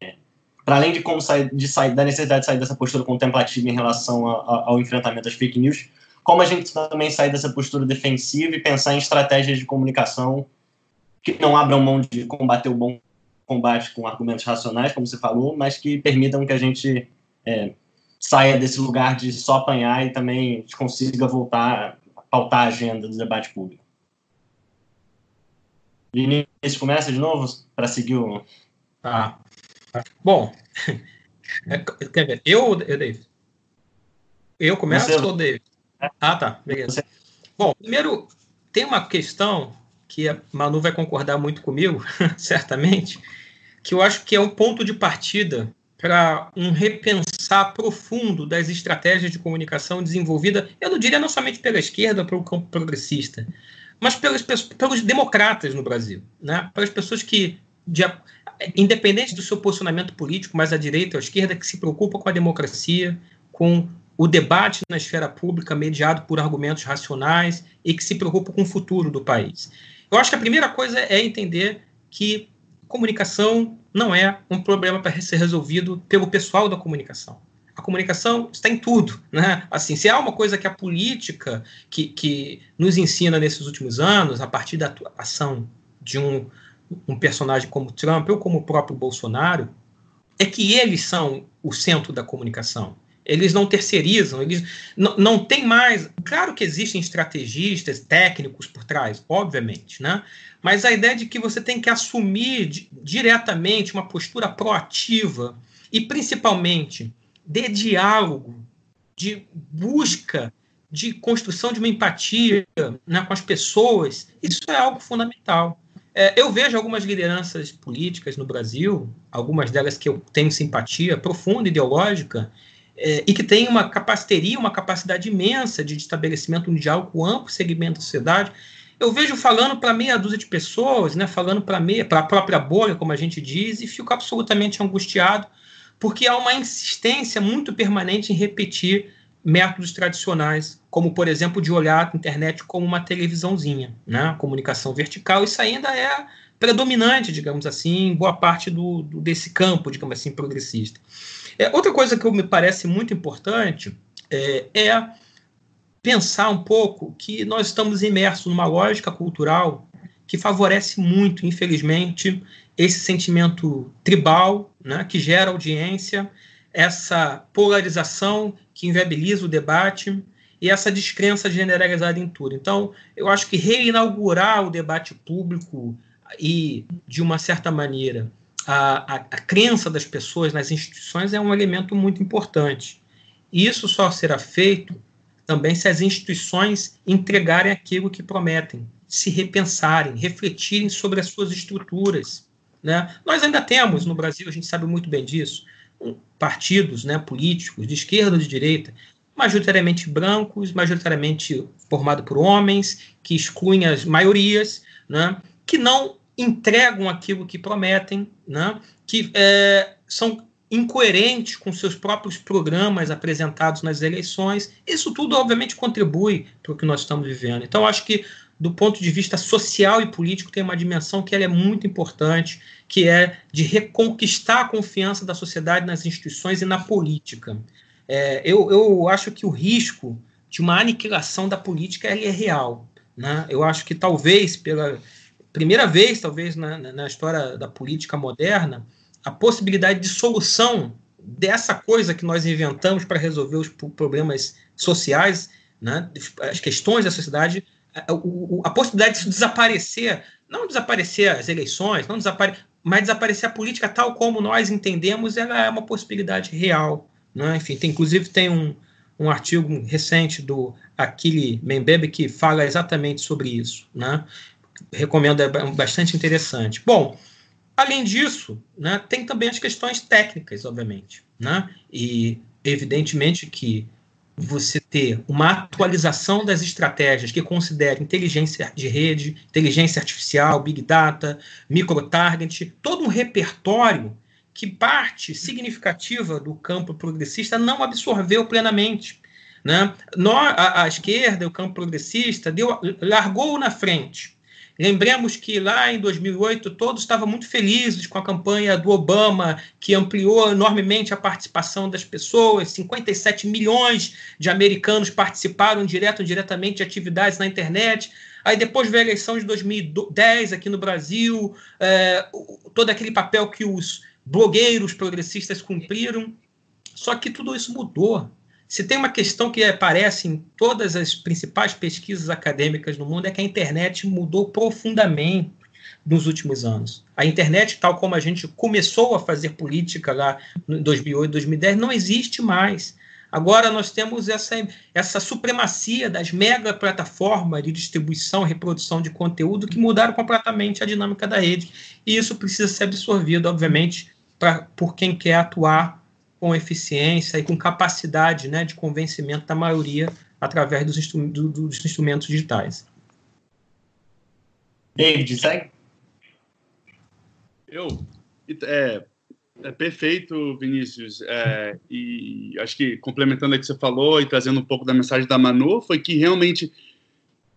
para além de como sair, de sair da necessidade de sair dessa postura contemplativa em relação a, a, ao enfrentamento das fake news, como a gente também sair dessa postura defensiva e pensar em estratégias de comunicação que não abram mão de combater o bom combate com argumentos racionais, como você falou, mas que permitam que a gente é, saia desse lugar de só apanhar e também consiga voltar a pautar a agenda do debate público. Vinícius, começa de novo para seguir o. Tá. Bom, é, quer ver, eu, eu David? Eu começo Você... ou David? Ah, tá, beleza. Bom, primeiro, tem uma questão que a Manu vai concordar muito comigo, certamente, que eu acho que é um ponto de partida para um repensar profundo das estratégias de comunicação desenvolvida, eu não diria não somente pela esquerda, pelo campo progressista, mas pelos, democratas no Brasil, né? pelas pessoas que, de, independente do seu posicionamento político, mais à direita ou à esquerda, que se preocupam com a democracia, com o debate na esfera pública mediado por argumentos racionais e que se preocupa com o futuro do país. Eu acho que a primeira coisa é entender que comunicação não é um problema para ser resolvido pelo pessoal da comunicação. A comunicação está em tudo, né? Assim, se há uma coisa que a política que, que nos ensina nesses últimos anos, a partir da atuação de um, um personagem como Trump ou como o próprio Bolsonaro, é que eles são o centro da comunicação eles não terceirizam, eles não, não tem mais. Claro que existem estrategistas, técnicos por trás, obviamente, né? Mas a ideia de que você tem que assumir di diretamente uma postura proativa e principalmente de diálogo, de busca de construção de uma empatia né, com as pessoas, isso é algo fundamental. É, eu vejo algumas lideranças políticas no Brasil, algumas delas que eu tenho simpatia profunda ideológica, é, e que tem uma capacidade, uma capacidade imensa de estabelecimento diálogo com amplo segmento da sociedade. Eu vejo falando para meia dúzia de pessoas, né, falando para meia, para a própria bolha, como a gente diz, e fico absolutamente angustiado, porque há uma insistência muito permanente em repetir métodos tradicionais, como por exemplo de olhar a internet como uma televisãozinha, né, comunicação vertical. Isso ainda é predominante, digamos assim, em boa parte do, do desse campo, digamos assim, progressista. É, outra coisa que me parece muito importante é, é pensar um pouco que nós estamos imersos numa lógica cultural que favorece muito, infelizmente, esse sentimento tribal, né, que gera audiência, essa polarização que inviabiliza o debate e essa descrença generalizada em tudo. Então, eu acho que reinaugurar o debate público e, de uma certa maneira, a, a, a crença das pessoas nas instituições é um elemento muito importante. E isso só será feito também se as instituições entregarem aquilo que prometem, se repensarem, refletirem sobre as suas estruturas. Né? Nós ainda temos no Brasil, a gente sabe muito bem disso, partidos né, políticos de esquerda ou de direita, majoritariamente brancos, majoritariamente formados por homens, que excluem as maiorias, né, que não entregam aquilo que prometem, né? que é, são incoerentes com seus próprios programas apresentados nas eleições. Isso tudo, obviamente, contribui para o que nós estamos vivendo. Então, acho que, do ponto de vista social e político, tem uma dimensão que é muito importante, que é de reconquistar a confiança da sociedade nas instituições e na política. É, eu, eu acho que o risco de uma aniquilação da política é real. Né? Eu acho que talvez pela primeira vez, talvez, na, na história da política moderna, a possibilidade de solução dessa coisa que nós inventamos para resolver os problemas sociais, né, as questões da sociedade, a, a, a possibilidade de desaparecer, não desaparecer as eleições, não desapare, mas desaparecer a política tal como nós entendemos, ela é uma possibilidade real. Né? Enfim, tem, inclusive tem um, um artigo recente do Akili Mbembe que fala exatamente sobre isso. Né? Recomendo, é bastante interessante. Bom, além disso, né, tem também as questões técnicas, obviamente. Né? E, evidentemente, que você ter uma atualização das estratégias que considere inteligência de rede, inteligência artificial, big data, microtarget, todo um repertório que parte significativa do campo progressista não absorveu plenamente. Né? a, a esquerda, o campo progressista, deu, largou na frente Lembremos que lá em 2008 todos estavam muito felizes com a campanha do Obama, que ampliou enormemente a participação das pessoas. 57 milhões de americanos participaram direto ou indiretamente de atividades na internet. Aí depois veio a eleição de 2010 aqui no Brasil, é, todo aquele papel que os blogueiros progressistas cumpriram. Só que tudo isso mudou. Se tem uma questão que aparece em todas as principais pesquisas acadêmicas no mundo é que a internet mudou profundamente nos últimos anos. A internet, tal como a gente começou a fazer política lá em 2008, 2010, não existe mais. Agora nós temos essa, essa supremacia das mega plataformas de distribuição e reprodução de conteúdo que mudaram completamente a dinâmica da rede. E isso precisa ser absorvido, obviamente, pra, por quem quer atuar com eficiência e com capacidade né, de convencimento da maioria através dos, instru do, dos instrumentos digitais. David, segue. Eu. É, é perfeito, Vinícius. É, e acho que complementando o que você falou e trazendo um pouco da mensagem da Manu, foi que realmente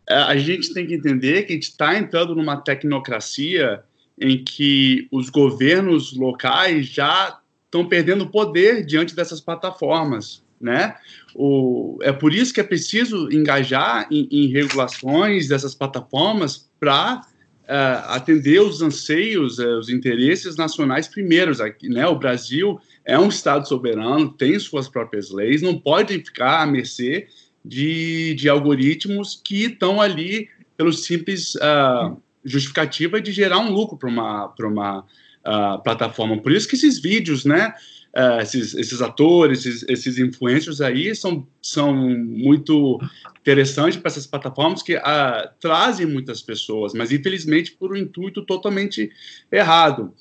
é, a gente tem que entender que a gente está entrando numa tecnocracia em que os governos locais já estão perdendo poder diante dessas plataformas, né? O, é por isso que é preciso engajar em, em regulações dessas plataformas para uh, é, atender os anseios, uh, os interesses nacionais primeiros. Aqui, né? O Brasil é um Estado soberano, tem suas próprias leis, não pode ficar à mercê de, de algoritmos que estão ali pelo simples uh, justificativa de gerar um lucro para uma, uma uh, plataforma. Por isso que esses vídeos, né, uh, esses, esses, atores, esses, esses influencers aí são, são muito interessantes para essas plataformas que uh, trazem muitas pessoas, mas infelizmente por um intuito totalmente errado.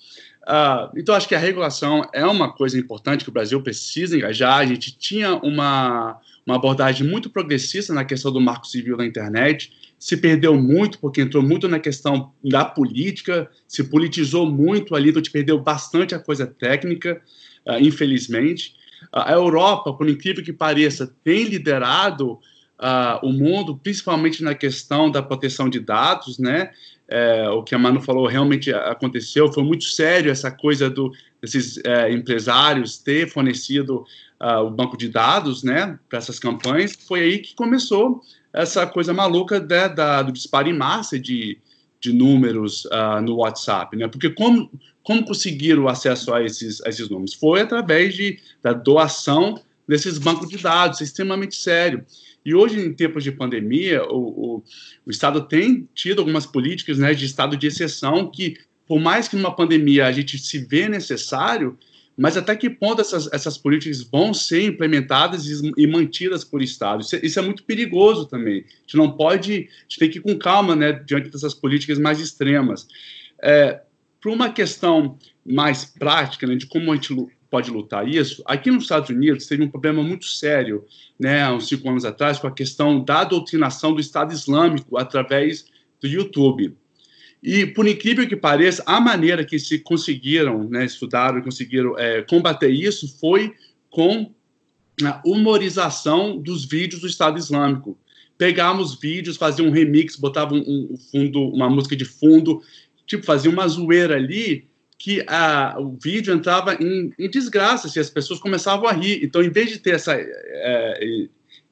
Uh, então, acho que a regulação é uma coisa importante que o Brasil precisa engajar. A gente tinha uma, uma abordagem muito progressista na questão do marco civil da internet, se perdeu muito, porque entrou muito na questão da política, se politizou muito ali, então te perdeu bastante a coisa técnica, uh, infelizmente. Uh, a Europa, por incrível que pareça, tem liderado uh, o mundo, principalmente na questão da proteção de dados, né? É, o que a Manu falou realmente aconteceu, foi muito sério essa coisa do, desses é, empresários ter fornecido o banco de dados, né, para essas campanhas. Foi aí que começou essa coisa maluca né, da, do disparo em massa de, de números uh, no WhatsApp, né? Porque como, como conseguiram o acesso a esses, a esses números? Foi através de, da doação desses bancos de dados, extremamente sério. E hoje, em tempos de pandemia, o, o, o Estado tem tido algumas políticas né, de estado de exceção que, por mais que numa pandemia a gente se vê necessário, mas até que ponto essas, essas políticas vão ser implementadas e, e mantidas por Estado? Isso é, isso é, muito perigoso também. A gente não pode, a gente tem que ir com calma né, diante dessas políticas mais extremas. É, Para uma questão mais prática né, de como a gente pode lutar isso, aqui nos Estados Unidos teve um problema muito sério, né, uns cinco anos atrás, com a questão da doutrinação do Estado Islâmico através do YouTube. E, por incrível que pareça, a maneira que se conseguiram, né, estudaram e conseguiram é, combater isso foi com a humorização dos vídeos do Estado Islâmico. Pegávamos vídeos, faziam um remix, botavam um, um fundo, uma música de fundo, tipo, fazia uma zoeira ali que a, o vídeo entrava em, em desgraça, se as pessoas começavam a rir. Então, em vez de ter essa é,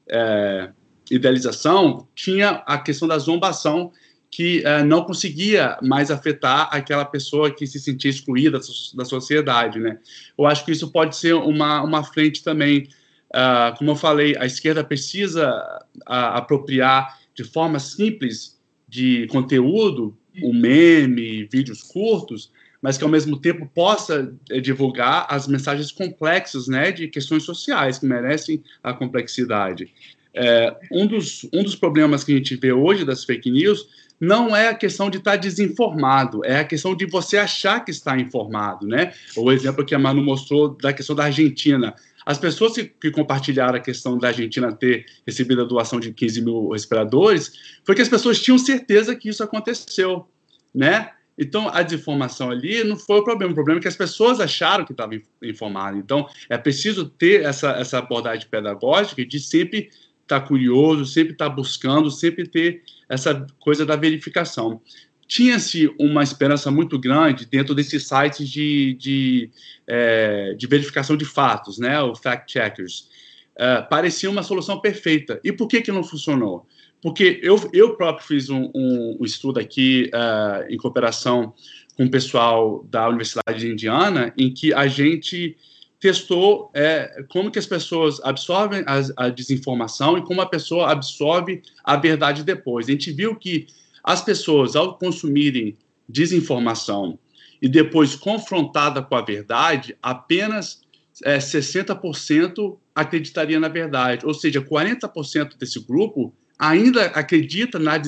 é, idealização, tinha a questão da zombação, que uh, não conseguia mais afetar aquela pessoa que se sentia excluída da sociedade, né? Eu acho que isso pode ser uma, uma frente também. Uh, como eu falei, a esquerda precisa uh, apropriar de forma simples de conteúdo, o meme, vídeos curtos, mas que ao mesmo tempo possa eh, divulgar as mensagens complexas, né, de questões sociais que merecem a complexidade. É, um, dos, um dos problemas que a gente vê hoje das fake news não é a questão de estar desinformado, é a questão de você achar que está informado, né? O exemplo que a Manu mostrou da questão da Argentina. As pessoas que, que, compartilharam a questão da Argentina ter recebido a doação de 15 mil respiradores foi que as pessoas tinham certeza que isso aconteceu, né? Então, a desinformação ali não foi o problema. O problema é que as pessoas acharam que estavam informadas. Então, é preciso ter essa, essa abordagem pedagógica de sempre estar tá curioso, sempre estar tá buscando, sempre ter essa coisa da verificação. Tinha-se uma esperança muito grande dentro desses sites de, de, é, de verificação de fatos, né, o fact-checkers. É, parecia uma solução perfeita. E por que, que não funcionou? porque eu, eu próprio fiz um, um, um estudo aqui uh, em cooperação com o pessoal da Universidade de Indiana, em que a gente testou é, como que as pessoas absorvem a, a, desinformação e como a pessoa absorve a verdade depois. A gente viu que as pessoas, ao consumirem desinformação e depois confrontada com a verdade, apenas é, 60% acreditaria na verdade. Ou seja, 40% desse grupo ainda acredita na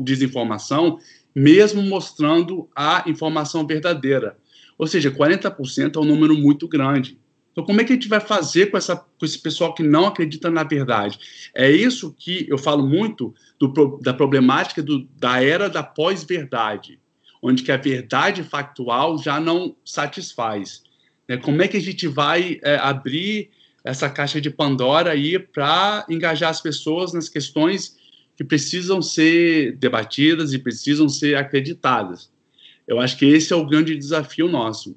desinformação, mesmo mostrando a informação verdadeira. Ou seja, 40% é um número muito grande. Então, como é que a gente vai fazer com, essa, com esse pessoal que não acredita na verdade? É isso que eu falo muito do, da problemática do, da era da pós-verdade, onde que a verdade factual já não satisfaz. É, como é que a gente vai é, abrir essa caixa de Pandora aí para engajar as pessoas nas questões que precisam ser debatidas e precisam ser acreditadas. Eu acho que esse é o grande desafio nosso.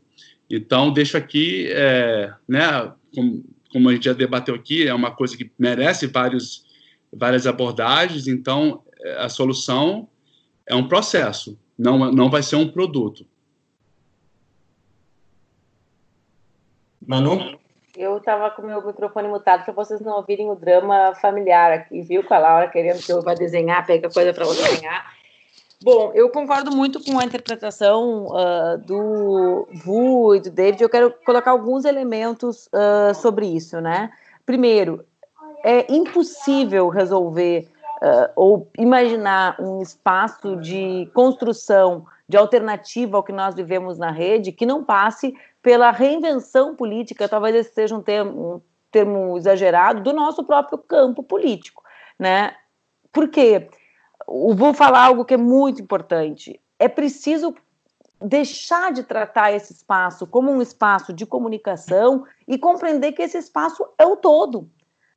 Então, deixo aqui, é, né, como, como, a gente já debateu aqui, é uma coisa que merece vários, várias abordagens, então a solução é um processo, não, não vai ser um produto. Manu? Eu estava com o meu microfone mutado para vocês não ouvirem o drama familiar aqui, viu? Com a Laura querendo que eu vá desenhar, pega coisa para desenhar. Bom, eu concordo muito com a interpretação uh, do Vu e do David. Eu quero colocar alguns elementos uh, sobre isso, né? Primeiro, é impossível resolver uh, ou imaginar um espaço de construção de alternativa ao que nós vivemos na rede que não passe pela reinvenção política, talvez esse seja um termo, um termo exagerado, do nosso próprio campo político, né? Por quê? Vou falar algo que é muito importante. É preciso deixar de tratar esse espaço como um espaço de comunicação e compreender que esse espaço é o todo,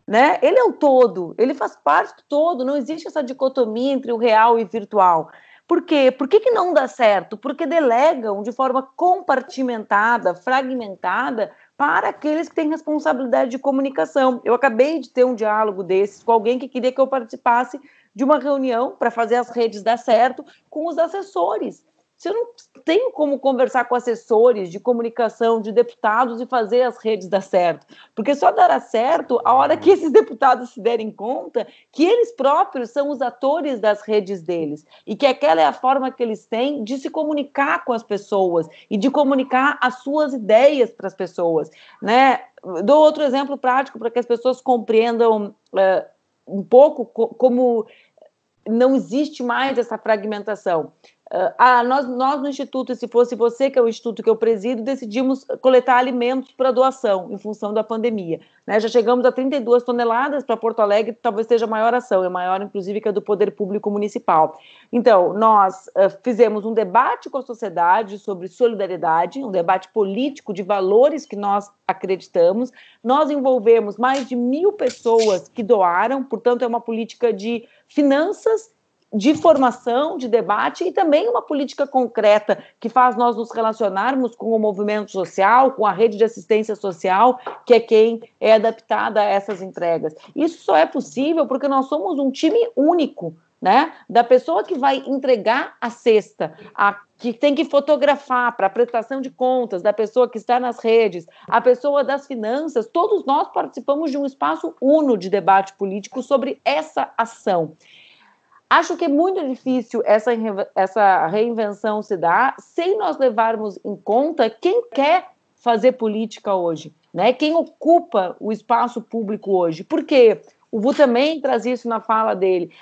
né? Ele é o todo, ele faz parte do todo, não existe essa dicotomia entre o real e virtual. Por quê? Por que, que não dá certo? Porque delegam de forma compartimentada, fragmentada, para aqueles que têm responsabilidade de comunicação. Eu acabei de ter um diálogo desses com alguém que queria que eu participasse de uma reunião para fazer as redes dar certo com os assessores se eu não tenho como conversar com assessores de comunicação, de deputados e fazer as redes dar certo. Porque só dará certo a hora que esses deputados se derem conta que eles próprios são os atores das redes deles e que aquela é a forma que eles têm de se comunicar com as pessoas e de comunicar as suas ideias para as pessoas. Né? Dou outro exemplo prático para que as pessoas compreendam uh, um pouco co como não existe mais essa fragmentação. Uh, ah, nós, nós no Instituto, se fosse você, que é o Instituto que eu presido, decidimos coletar alimentos para doação em função da pandemia. Né? Já chegamos a 32 toneladas para Porto Alegre, talvez seja a maior ação, é maior, inclusive, que a do Poder Público Municipal. Então, nós uh, fizemos um debate com a sociedade sobre solidariedade, um debate político de valores que nós acreditamos. Nós envolvemos mais de mil pessoas que doaram, portanto, é uma política de finanças de formação, de debate e também uma política concreta que faz nós nos relacionarmos com o movimento social, com a rede de assistência social, que é quem é adaptada a essas entregas. Isso só é possível porque nós somos um time único, né? Da pessoa que vai entregar a cesta, a que tem que fotografar para prestação de contas, da pessoa que está nas redes, a pessoa das finanças, todos nós participamos de um espaço uno de debate político sobre essa ação. Acho que é muito difícil essa, essa reinvenção se dar sem nós levarmos em conta quem quer fazer política hoje, né? Quem ocupa o espaço público hoje. Porque o Vu também traz isso na fala dele.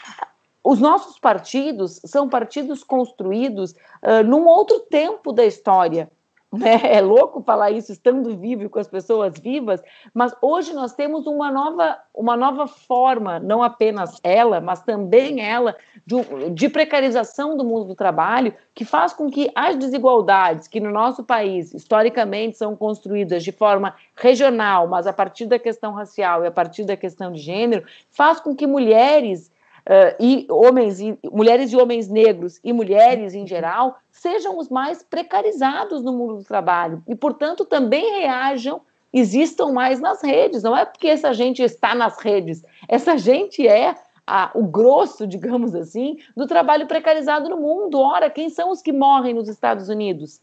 Os nossos partidos são partidos construídos uh, num outro tempo da história. Né? É louco falar isso estando vivo e com as pessoas vivas, mas hoje nós temos uma nova, uma nova forma, não apenas ela, mas também ela, de, de precarização do mundo do trabalho, que faz com que as desigualdades que no nosso país historicamente são construídas de forma regional, mas a partir da questão racial e a partir da questão de gênero, faz com que mulheres uh, e homens e mulheres e homens negros e mulheres em geral sejam os mais precarizados no mundo do trabalho e, portanto, também reajam, existam mais nas redes. Não é porque essa gente está nas redes, essa gente é a, o grosso, digamos assim, do trabalho precarizado no mundo. Ora, quem são os que morrem nos Estados Unidos?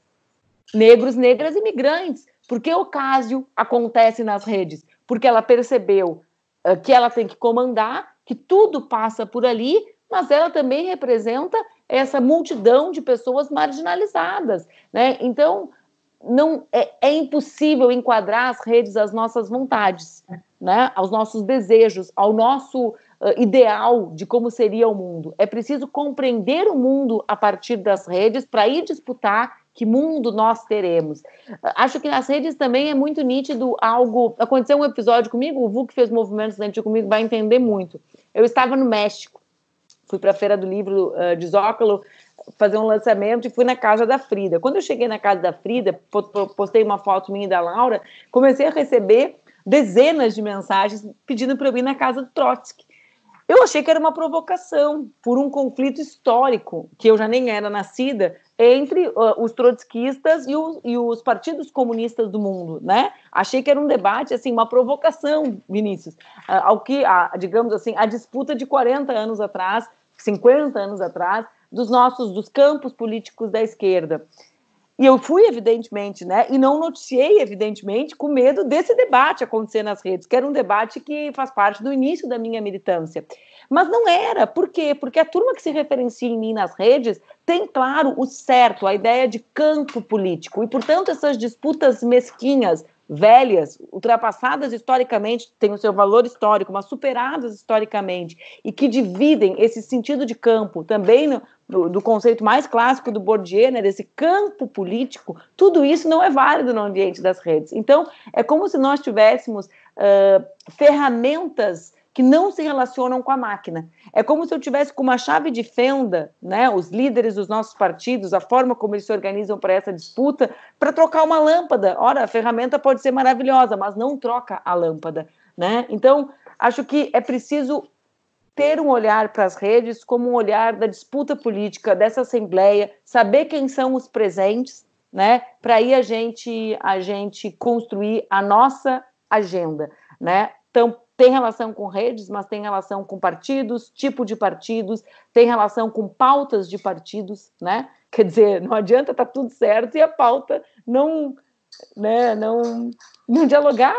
Negros, negras e migrantes. Porque o caso acontece nas redes? Porque ela percebeu uh, que ela tem que comandar que tudo passa por ali, mas ela também representa essa multidão de pessoas marginalizadas, né? Então não é, é impossível enquadrar as redes às nossas vontades, né? Aos nossos desejos, ao nosso ideal de como seria o mundo. É preciso compreender o mundo a partir das redes para ir disputar que mundo nós teremos. Acho que nas redes também é muito nítido algo. Aconteceu um episódio comigo, o Vu que fez movimentos dentro comigo vai entender muito. Eu estava no México, fui para a Feira do Livro uh, de Zócalo fazer um lançamento e fui na casa da Frida. Quando eu cheguei na casa da Frida, postei uma foto minha e da Laura, comecei a receber dezenas de mensagens pedindo para eu ir na casa do Trotsky. Eu achei que era uma provocação por um conflito histórico, que eu já nem era nascida, entre uh, os trotskistas e, e, os partidos comunistas do mundo, né? Achei que era um debate, assim, uma provocação, Vinícius, uh, ao que, a, digamos assim, a disputa de 40 anos atrás, 50 anos atrás, dos nossos, dos campos políticos da esquerda. E eu fui, evidentemente, né? E não noticiei, evidentemente, com medo desse debate acontecer nas redes, que era um debate que faz parte do início da minha militância. Mas não era. Por quê? Porque a turma que se referencia em mim nas redes tem, claro, o certo, a ideia de campo político. E, portanto, essas disputas mesquinhas, velhas, ultrapassadas historicamente, têm o seu valor histórico, mas superadas historicamente, e que dividem esse sentido de campo também no, do, conceito mais clássico do Bourdieu, né, desse campo político, tudo isso não é válido no ambiente das redes. Então, é como se nós tivéssemos uh, ferramentas que não se relacionam com a máquina. É como se eu tivesse com uma chave de fenda, né, os líderes dos nossos partidos, a forma como eles se organizam para essa disputa, para trocar uma lâmpada. Ora, a ferramenta pode ser maravilhosa, mas não troca a lâmpada, né? Então, acho que é preciso ter um olhar para as redes como um olhar da disputa política dessa assembleia, saber quem são os presentes, né? Para aí a gente a gente construir a nossa agenda, né? Então, tem relação com redes, mas tem relação com partidos, tipo de partidos, tem relação com pautas de partidos, né? Quer dizer, não adianta estar tá tudo certo e a pauta não, né, não, não dialogar,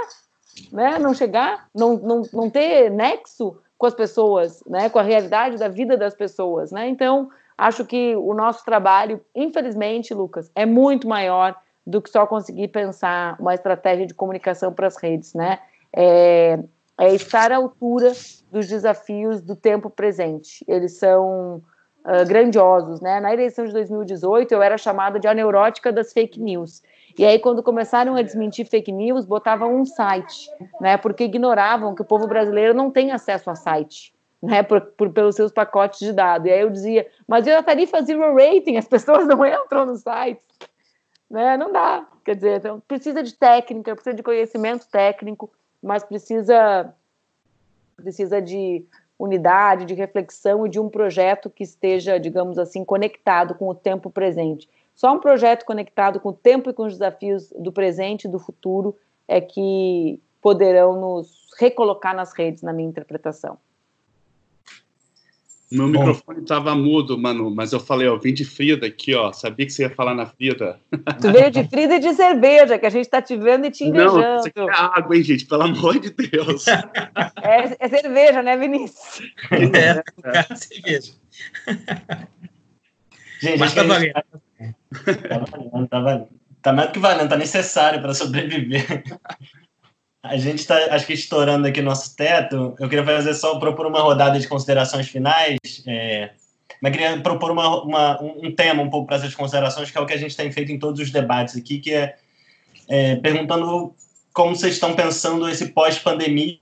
né? Não chegar, não, não, não ter nexo com as pessoas, né? Com a realidade da vida das pessoas, né? Então, acho que o nosso trabalho, infelizmente, Lucas, é muito maior do que só conseguir pensar uma estratégia de comunicação para as redes, né? É, é estar à altura dos desafios do tempo presente. Eles são uh, grandiosos, né? Na eleição de 2018, eu era chamada de a neurótica das fake news. E aí, quando começaram a desmentir fake news, botavam um site, né? Porque ignoravam que o povo brasileiro não tem acesso a site, né? Por, por pelos seus pacotes de dados. E aí eu dizia, mas e a tarifa zero rating? As pessoas não entram no site. Né? Não dá. Quer dizer, então, precisa de técnica, precisa de conhecimento técnico mas precisa precisa de unidade, de reflexão e de um projeto que esteja, digamos assim, conectado com o tempo presente. Só um projeto conectado com o tempo e com os desafios do presente e do futuro é que poderão nos recolocar nas redes, na minha interpretação. Meu Bom. microfone estava mudo, Manu, mas eu falei, ó, vim de Frida aqui, ó. Sabia que você ia falar na Frida. Tu veio de Frida e de cerveja, que a gente está te vendo e te invejando. Não, isso aqui é água, hein, gente? Pelo amor de Deus. É, é cerveja, né, Vinícius? É, é cerveja. Gente, mas tá valendo. Tá valendo, tá valendo. Tá mais do que valendo, tá necessário para sobreviver. A gente está, acho que, estourando aqui nosso teto. Eu queria fazer só propor uma rodada de considerações finais. É, mas queria propor uma, uma, um tema um pouco para essas considerações, que é o que a gente tem feito em todos os debates aqui, que é, é perguntando como vocês estão pensando esse pós-pandemia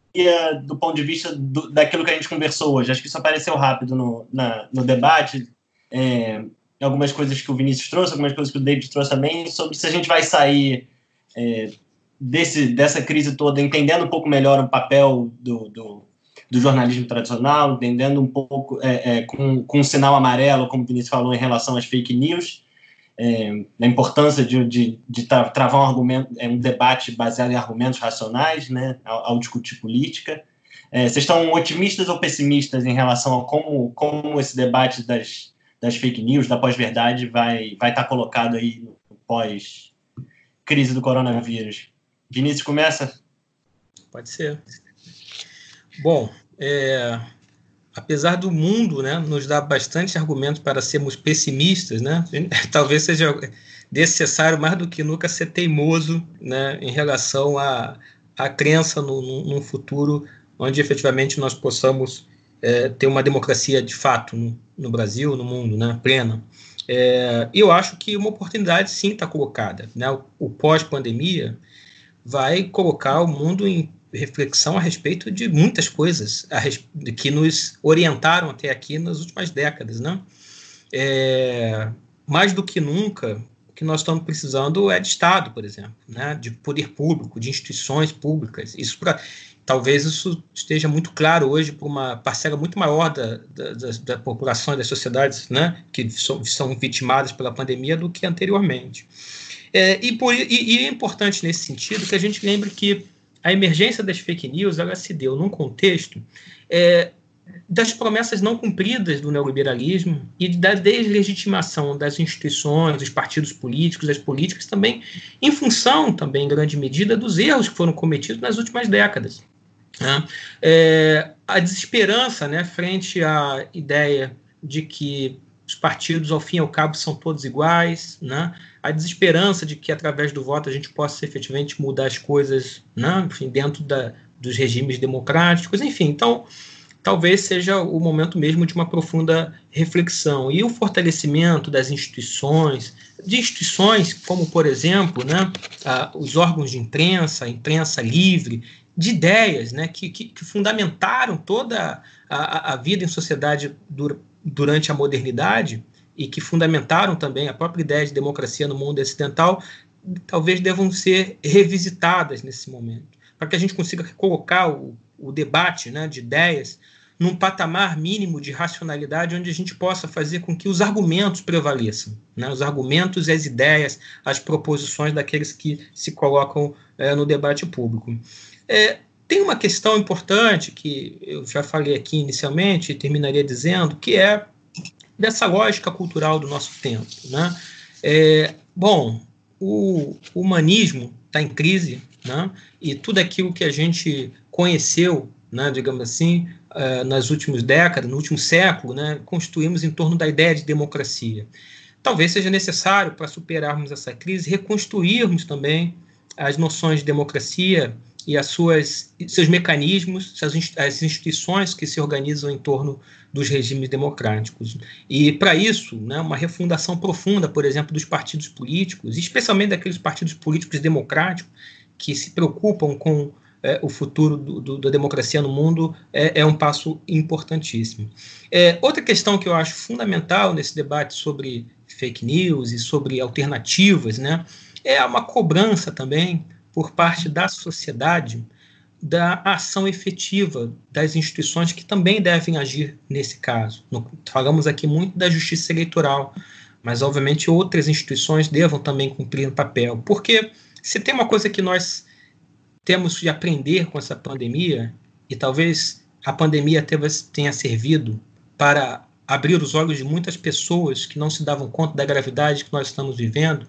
do ponto de vista do, daquilo que a gente conversou hoje. Acho que isso apareceu rápido no, na, no debate, é, algumas coisas que o Vinícius trouxe, algumas coisas que o David trouxe também, sobre se a gente vai sair é, desse, dessa crise toda entendendo um pouco melhor o papel do, do, do jornalismo tradicional, entendendo um pouco é, é, com, com um sinal amarelo, como o Vinícius falou, em relação às fake news, é, a importância de, de, de travar um argumento, é, um debate baseado em argumentos racionais, né, ao, ao discutir política. É, vocês estão otimistas ou pessimistas em relação a como, como esse debate das, das fake news, da pós-verdade, vai vai estar colocado aí pós-crise do coronavírus? Vinícius, começa? Pode ser. Bom, é, apesar do mundo né, nos dar bastante argumentos para sermos pessimistas, né, talvez seja necessário mais do que nunca ser teimoso né, em relação à, à crença num futuro onde efetivamente nós possamos é, ter uma democracia de fato no, no Brasil, no mundo, né, plena. É, eu acho que uma oportunidade sim está colocada. Né, o, o pós-pandemia vai colocar o mundo em reflexão a respeito de muitas coisas a que nos orientaram até aqui nas últimas décadas, né? É, mais do que nunca, o que nós estamos precisando é de Estado, por exemplo, né? De poder público, de instituições públicas. Isso para talvez isso esteja muito claro hoje para uma parcela muito maior da, da, da, da população e das sociedades, né? Que são, são vitimadas pela pandemia do que anteriormente. É, e, por, e, e é importante nesse sentido que a gente lembre que a emergência das fake news ela se deu num contexto é, das promessas não cumpridas do neoliberalismo e da deslegitimação das instituições, dos partidos políticos, das políticas também, em função também, em grande medida, dos erros que foram cometidos nas últimas décadas. Né? É, a desesperança né, frente à ideia de que partidos, ao fim e ao cabo, são todos iguais, né? a desesperança de que, através do voto, a gente possa efetivamente mudar as coisas né? enfim, dentro da, dos regimes democráticos, enfim. Então, talvez seja o momento mesmo de uma profunda reflexão. E o fortalecimento das instituições, de instituições como, por exemplo, né, os órgãos de imprensa, a imprensa livre, de ideias né, que, que, que fundamentaram toda a, a, vida em sociedade durante a modernidade e que fundamentaram também a própria ideia de democracia no mundo ocidental, talvez devam ser revisitadas nesse momento, para que a gente consiga colocar o, o debate né, de ideias num patamar mínimo de racionalidade onde a gente possa fazer com que os argumentos prevaleçam, né? os argumentos as ideias, as proposições daqueles que se colocam é, no debate público. É, tem uma questão importante que eu já falei aqui inicialmente e terminaria dizendo, que é dessa lógica cultural do nosso tempo. Né? É, bom, o humanismo está em crise, né? e tudo aquilo que a gente conheceu, né, digamos assim, uh, nas últimas décadas, no último século, né, construímos em torno da ideia de democracia. Talvez seja necessário, para superarmos essa crise, reconstruirmos também as noções de democracia e as suas, seus mecanismos, as instituições que se organizam em torno dos regimes democráticos. E, para isso, né, uma refundação profunda, por exemplo, dos partidos políticos, especialmente daqueles partidos políticos democráticos que se preocupam com é, o futuro do, do, da democracia no mundo, é, é um passo importantíssimo. É, outra questão que eu acho fundamental nesse debate sobre fake news e sobre alternativas né, é uma cobrança também por parte da sociedade da ação efetiva das instituições que também devem agir nesse caso. falamos aqui muito da justiça eleitoral, mas obviamente outras instituições devam também cumprir um papel, porque se tem uma coisa que nós temos de aprender com essa pandemia, e talvez a pandemia tenha servido para abrir os olhos de muitas pessoas que não se davam conta da gravidade que nós estamos vivendo,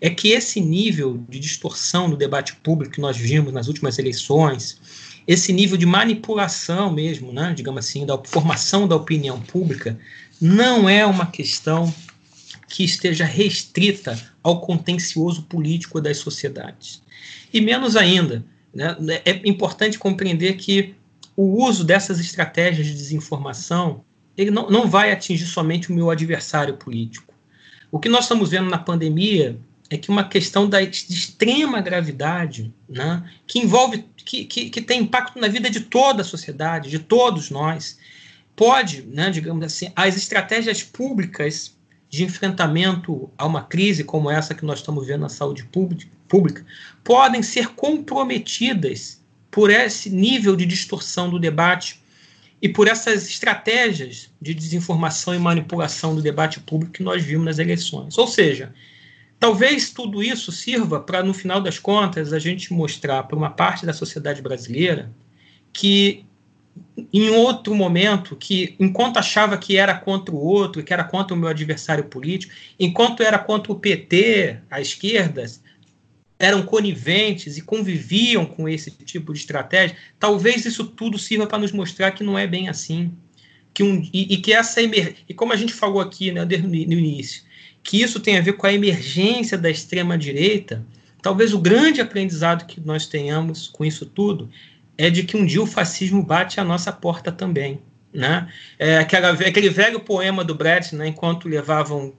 é que esse nível de distorção no debate público que nós vimos nas últimas eleições, esse nível de manipulação mesmo, né, digamos assim, da formação da opinião pública, não é uma questão que esteja restrita ao contencioso político das sociedades. E menos ainda, né, é importante compreender que o uso dessas estratégias de desinformação ele não, não vai atingir somente o meu adversário político. O que nós estamos vendo na pandemia é que uma questão da, de extrema gravidade, né, que envolve, que, que, que tem impacto na vida de toda a sociedade, de todos nós, pode, né, digamos assim, as estratégias públicas de enfrentamento a uma crise como essa que nós estamos vendo na saúde pública podem ser comprometidas por esse nível de distorção do debate e por essas estratégias de desinformação e manipulação do debate público que nós vimos nas eleições. Ou seja, talvez tudo isso sirva para, no final das contas, a gente mostrar para uma parte da sociedade brasileira que em outro momento, que enquanto achava que era contra o outro, que era contra o meu adversário político, enquanto era contra o PT, a esquerda, eram coniventes e conviviam com esse tipo de estratégia, talvez isso tudo sirva para nos mostrar que não é bem assim. Que um, e, e que essa emer, e como a gente falou aqui né, no início, que isso tem a ver com a emergência da extrema-direita, talvez o grande aprendizado que nós tenhamos com isso tudo é de que um dia o fascismo bate à nossa porta também. Né? É aquela, aquele velho poema do Brecht, né, enquanto levavam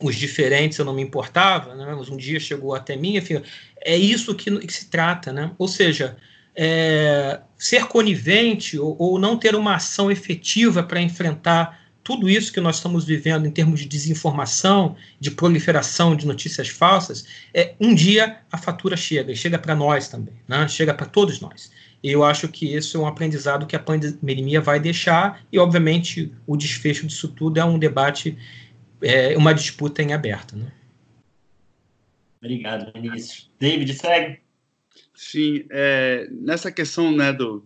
os diferentes eu não me importava, né? mas um dia chegou até mim, enfim, é isso que, que se trata, né? Ou seja, é, ser conivente ou, ou, não ter uma ação efetiva para enfrentar tudo isso que nós estamos vivendo em termos de desinformação, de proliferação de notícias falsas, é, um dia a fatura chega, e chega para nós também, né? chega para todos nós. E eu acho que isso é um aprendizado que a pandemia vai deixar, e obviamente o desfecho disso tudo é um debate é uma disputa em aberto. Né? Obrigado, Vinícius. David, segue. Sim, é, nessa questão né, do,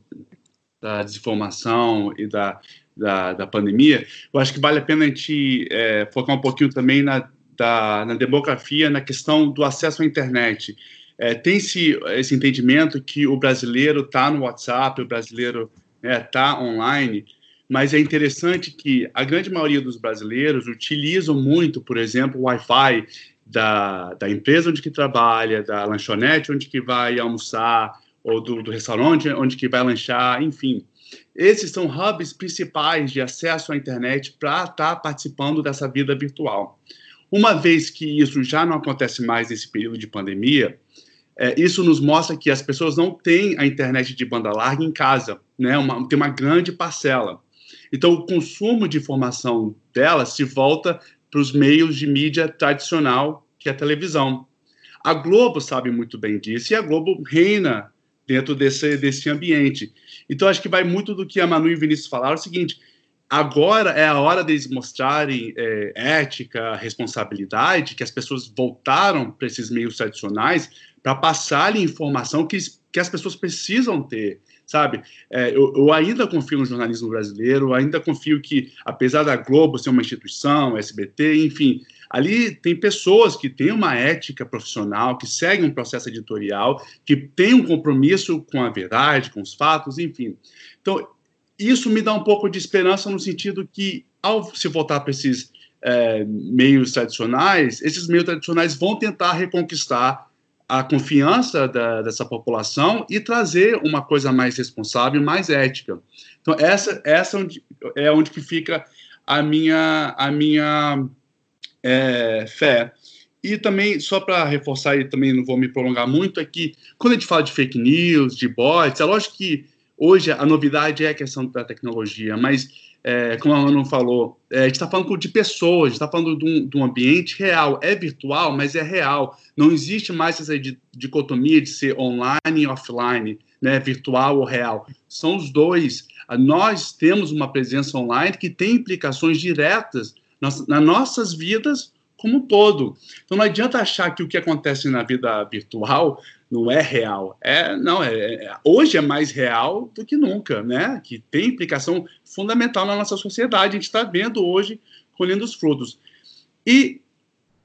da desinformação e da, da, da, pandemia, eu acho que vale a pena a gente é, focar um pouquinho também na, da, na demografia, na questão do acesso à internet. É, Tem-se esse entendimento que o brasileiro está no WhatsApp, o brasileiro está né, online, mas é interessante que a grande maioria dos brasileiros utilizam muito, por exemplo, o Wi-Fi da, da empresa onde que trabalha, da lanchonete onde que vai almoçar, ou do, do restaurante onde que vai lanchar, enfim. Esses são hubs principais de acesso à internet para estar tá participando dessa vida virtual. Uma vez que isso já não acontece mais nesse período de pandemia, é, isso nos mostra que as pessoas não têm a internet de banda larga em casa, né? Uma, tem uma grande parcela. Então, o consumo de informação dela se volta para os meios de mídia tradicional, que é a televisão. A Globo sabe muito bem disso e a Globo reina dentro desse, desse ambiente. Então, acho que vai muito do que a Manu e o Vinícius falaram: é o seguinte, agora é a hora deles mostrarem é, ética, responsabilidade, que as pessoas voltaram para esses meios tradicionais para passarem informação que, que as pessoas precisam ter sabe? É, eu, eu, ainda confio no jornalismo brasileiro, ainda confio que, apesar da Globo ser uma instituição, SBT, enfim, ali tem pessoas que têm uma ética profissional, que seguem um processo editorial, que têm um compromisso com a verdade, com os fatos, enfim. Então, isso me dá um pouco de esperança no sentido que, ao se voltar para esses é, meios tradicionais, esses meios tradicionais vão tentar reconquistar a confiança da, dessa população e trazer uma coisa mais responsável, mais ética. Então essa essa é onde que fica a minha a minha é, fé. E também, só para reforçar, e também não vou me prolongar muito, é que quando a gente fala de fake news, de bots, é lógico que hoje a novidade é a questão da tecnologia, mas é, como a Manu falou, é, a gente está falando de pessoas, a gente está falando de um, de um, ambiente real. É virtual, mas é real. Não existe mais essa dicotomia de ser online e offline, né, virtual ou real. São os dois. Nós temos uma presença online que tem implicações diretas nas, nas nossas vidas como um todo. Então não adianta achar que o que acontece na vida virtual não é real. É, não, é, é, hoje é mais real do que nunca, né? Que tem implicação fundamental na nossa sociedade. A gente está vendo hoje colhendo os frutos. E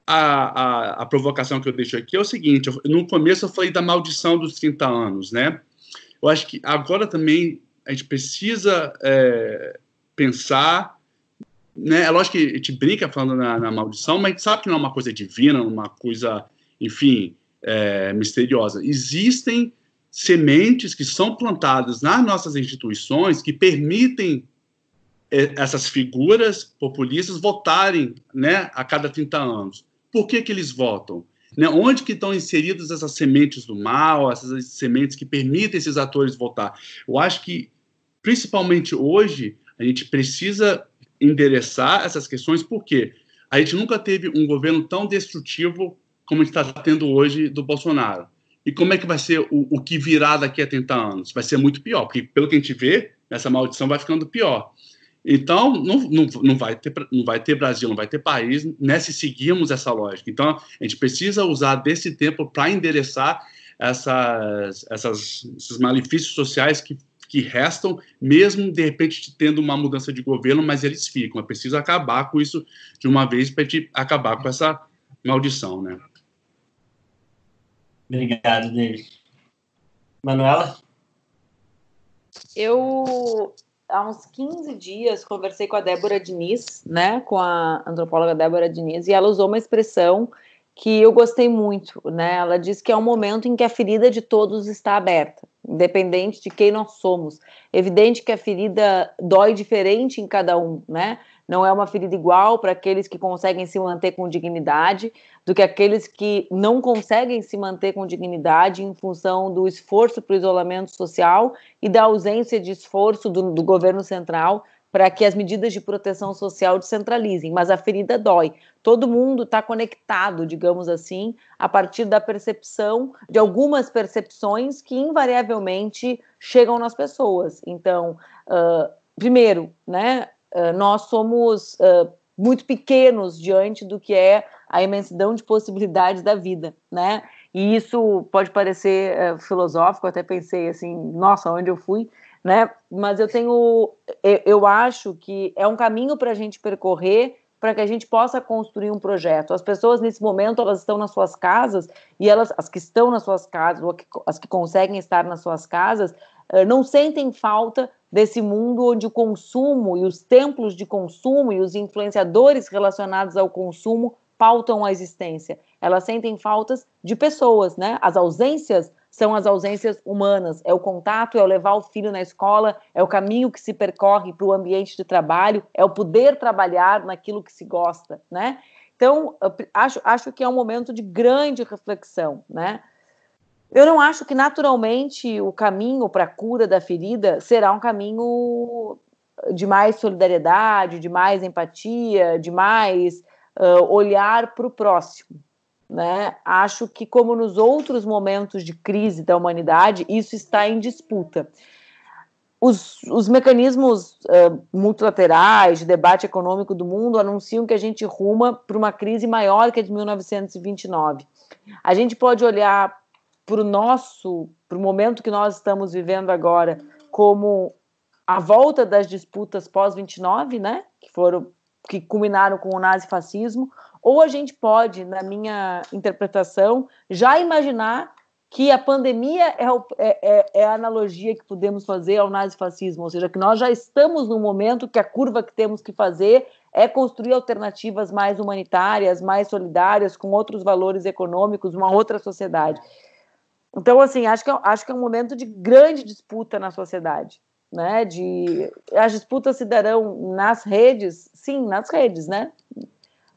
a, a, a, provocação que eu deixo aqui é o seguinte: eu, no começo eu falei da maldição dos 30 anos, né? Eu acho que agora também a gente precisa é, pensar né, é lógico que a gente brinca falando na, na, maldição, mas a gente sabe que não é uma coisa divina, uma coisa, enfim, é, misteriosa. Existem sementes que são plantadas nas nossas instituições que permitem essas figuras populistas votarem né, a cada 30 anos. Por que, que eles votam? Né? Onde que estão inseridas essas sementes do mal, essas sementes que permitem esses atores votar? Eu acho que, principalmente hoje, a gente precisa endereçar essas questões, porque a gente nunca teve um governo tão destrutivo como a gente está tendo hoje do Bolsonaro. E como é que vai ser o, o que virá daqui a 30 anos? Vai ser muito pior, porque pelo que a gente vê, essa maldição vai ficando pior. Então, não, não, não, vai ter, não vai ter Brasil, não vai ter país né, se seguirmos essa lógica. Então, a gente precisa usar desse tempo para endereçar essas, essas, esses malefícios sociais que, que restam, mesmo de repente tendo uma mudança de governo, mas eles ficam. É preciso acabar com isso de uma vez para acabar com essa maldição. Né? Obrigado, David. Manuela? Eu há uns 15 dias conversei com a Débora Diniz, né, com a antropóloga Débora Diniz, e ela usou uma expressão que eu gostei muito, né? Ela diz que é um momento em que a ferida de todos está aberta, independente de quem nós somos. Evidente que a ferida dói diferente em cada um, né? não é uma ferida igual para aqueles que conseguem se manter com dignidade do que aqueles que não conseguem se manter com dignidade em função do esforço para o isolamento social e da ausência de esforço do, do governo central para que as medidas de proteção social descentralizem, mas a ferida dói. Todo mundo está conectado, digamos assim, a partir da percepção, de algumas percepções que invariavelmente chegam nas pessoas. Então, uh, primeiro, né, uh, nós somos uh, muito pequenos diante do que é a imensidão de possibilidades da vida, né? E isso pode parecer filosófico, até pensei assim, nossa, onde eu fui, né? Mas eu tenho, eu, acho que é um caminho para a gente percorrer para que a gente possa construir um projeto. As pessoas nesse momento elas estão nas suas casas e elas, as que estão nas suas casas ou as que conseguem estar nas suas casas, não sentem falta desse mundo onde o consumo e os templos de consumo e os influenciadores relacionados ao consumo pautam a existência. Elas sentem faltas de pessoas, né? As ausências são as ausências humanas. É o contato, é o levar o filho na escola, é o caminho que se percorre para o ambiente de trabalho, é o poder trabalhar naquilo que se gosta, né? Então, acho, acho que é um momento de grande reflexão, né? Eu não acho que naturalmente o caminho para a cura da ferida será um caminho de mais solidariedade, de mais empatia, de mais uh, olhar para o próximo. Né? Acho que, como nos outros momentos de crise da humanidade, isso está em disputa. Os, os mecanismos uh, multilaterais de debate econômico do mundo anunciam que a gente ruma para uma crise maior que a de 1929. A gente pode olhar para o nosso, para o momento que nós estamos vivendo agora, como a volta das disputas pós-29, né, que foram que culminaram com o nazifascismo, ou a gente pode, na minha interpretação, já imaginar que a pandemia é, o, é, é, é, a analogia que podemos fazer ao nazifascismo, ou seja, que nós já estamos no momento que a curva que temos que fazer é construir alternativas mais humanitárias, mais solidárias, com outros valores econômicos, uma outra sociedade. Então, assim, acho que, é, acho que é um momento de grande disputa na sociedade, né? De, as disputas se darão nas redes, sim, nas redes, né?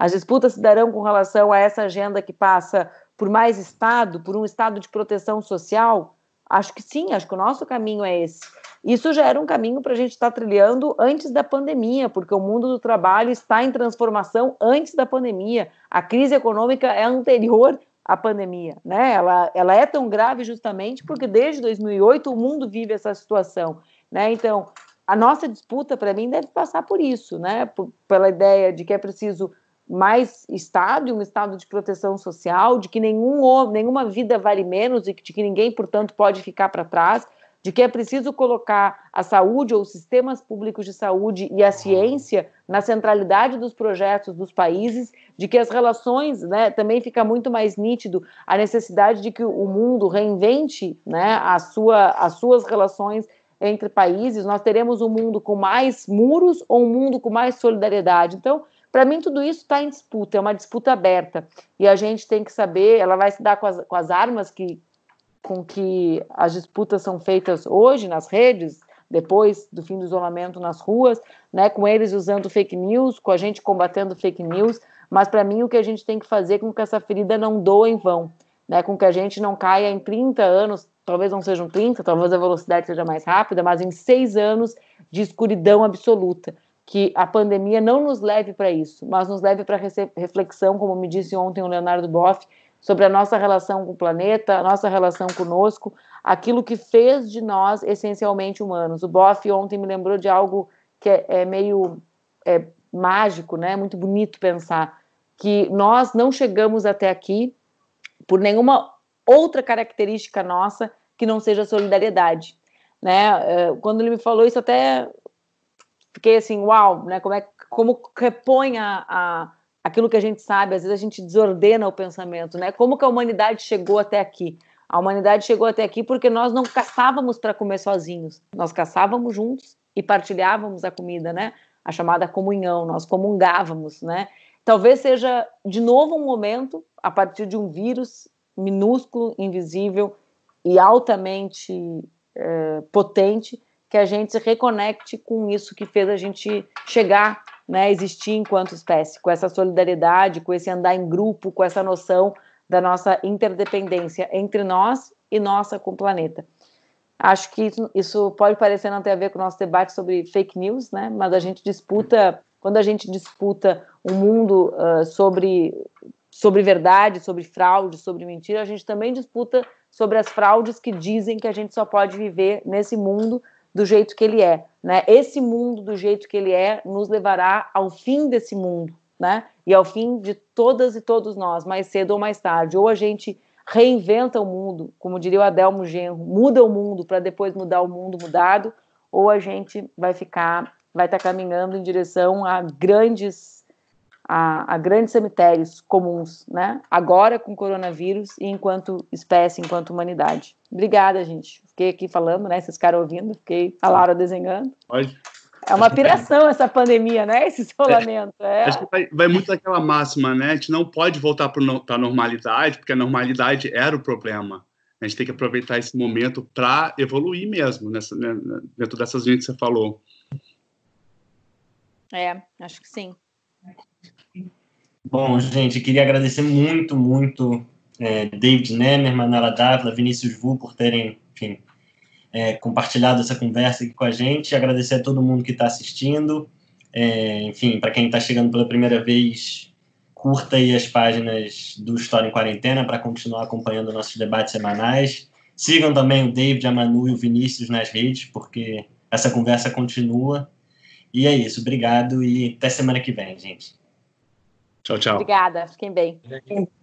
As disputas se darão com relação a essa agenda que passa por mais Estado, por um Estado de proteção social? Acho que sim, acho que o nosso caminho é esse. Isso já era um caminho para a gente estar tá trilhando antes da pandemia, porque o mundo do trabalho está em transformação antes da pandemia. A crise econômica é anterior a pandemia, né? Ela, ela é tão grave justamente porque desde 2008 o mundo vive essa situação, né? Então, a nossa disputa, para mim, deve passar por isso, né? Pela ideia de que é preciso mais Estado, um Estado de proteção social, de que nenhum, nenhuma vida vale menos e de que ninguém, portanto, pode ficar para trás, de que é preciso colocar a saúde ou os sistemas públicos de saúde e a ciência na centralidade dos projetos dos países, de que as relações, né, também fica muito mais nítido a necessidade de que o mundo reinvente, né, a sua, as suas relações entre países. Nós teremos um mundo com mais muros ou um mundo com mais solidariedade. Então, para mim, tudo isso está em disputa, é uma disputa aberta. E a gente tem que saber, ela vai se dar com as, com as armas que, com que as disputas são feitas hoje nas redes, depois do fim do isolamento nas ruas, né, com eles usando fake news, com a gente combatendo fake news, mas para mim o que a gente tem que fazer é com que essa ferida não doa em vão, né, com que a gente não caia em 30 anos, talvez não sejam 30, talvez a velocidade seja mais rápida, mas em seis anos de escuridão absoluta. Que a pandemia não nos leve para isso, mas nos leve para reflexão, como me disse ontem o Leonardo Boff, sobre a nossa relação com o planeta, a nossa relação conosco, aquilo que fez de nós essencialmente humanos. O Boff ontem me lembrou de algo que é, é meio é, mágico, né? Muito bonito pensar que nós não chegamos até aqui por nenhuma outra característica nossa que não seja solidariedade, né? É, quando ele me falou isso, até fiquei assim, uau, né? Como é como repõe a, a aquilo que a gente sabe, às vezes a gente desordena o pensamento, né? Como que a humanidade chegou até aqui? A humanidade chegou até aqui porque nós não caçávamos para comer sozinhos, nós caçávamos juntos e partilhávamos a comida, né? A chamada comunhão, nós comungávamos, né? Talvez seja de novo um momento, a partir de um vírus minúsculo, invisível e altamente é, potente, que a gente se reconecte com isso que fez a gente chegar né, existir enquanto espécie, com essa solidariedade, com esse andar em grupo, com essa noção da nossa interdependência entre nós e nossa com o planeta. Acho que isso, pode parecer não ter a ver com o nosso debate sobre fake news, né? Mas a gente disputa, quando a gente disputa um mundo uh, sobre sobre verdade, sobre fraude, sobre mentira, a gente também disputa sobre as fraudes que dizem que a gente só pode viver nesse mundo do jeito que ele é. Né? Esse mundo, do jeito que ele é, nos levará ao fim desse mundo, né? E ao fim de todas e todos nós, mais cedo ou mais tarde. Ou a gente reinventa o mundo, como diria o Adelmo Genro, muda o mundo para depois mudar o mundo mudado, ou a gente vai ficar, vai estar tá caminhando em direção a grandes a, a, grandes cemitérios comuns, né? Agora com coronavírus e enquanto espécie, enquanto humanidade. Obrigada, gente. Fiquei aqui falando, né? Vocês ficaram ouvindo, fiquei a Laura desenhando. Pode. É uma piração essa pandemia, né? Esse isolamento. É. Acho que vai, vai, muito daquela máxima, né? A gente não pode voltar para a normalidade, porque a normalidade era o problema. A gente tem que aproveitar esse momento para evoluir mesmo, nessa, né, dentro dessas linhas que você falou. É, acho que sim. Bom, gente, queria agradecer muito, muito é, David Nemer, Manuela Dávila, Vinícius Vu por terem, enfim, é, compartilhado essa conversa aqui com a gente. Agradecer a todo mundo que está assistindo. É, enfim, para quem está chegando pela primeira vez, curta aí as páginas do História em Quarentena para continuar acompanhando nossos debates semanais. Sigam também o David, a Manu e o Vinícius nas redes, porque essa conversa continua. E é isso. Obrigado e até semana que vem, gente. Tchau, tchau. Obrigada. Fiquem bem.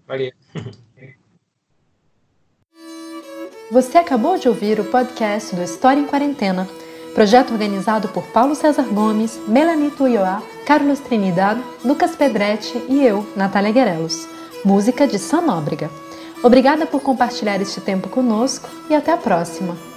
Valeu. Você acabou de ouvir o podcast do História em Quarentena, projeto organizado por Paulo César Gomes, Melanie Tuioá, Carlos Trinidad, Lucas Pedretti e eu, Natália Guerelos. Música de Sam Nóbrega. Obrigada por compartilhar este tempo conosco e até a próxima!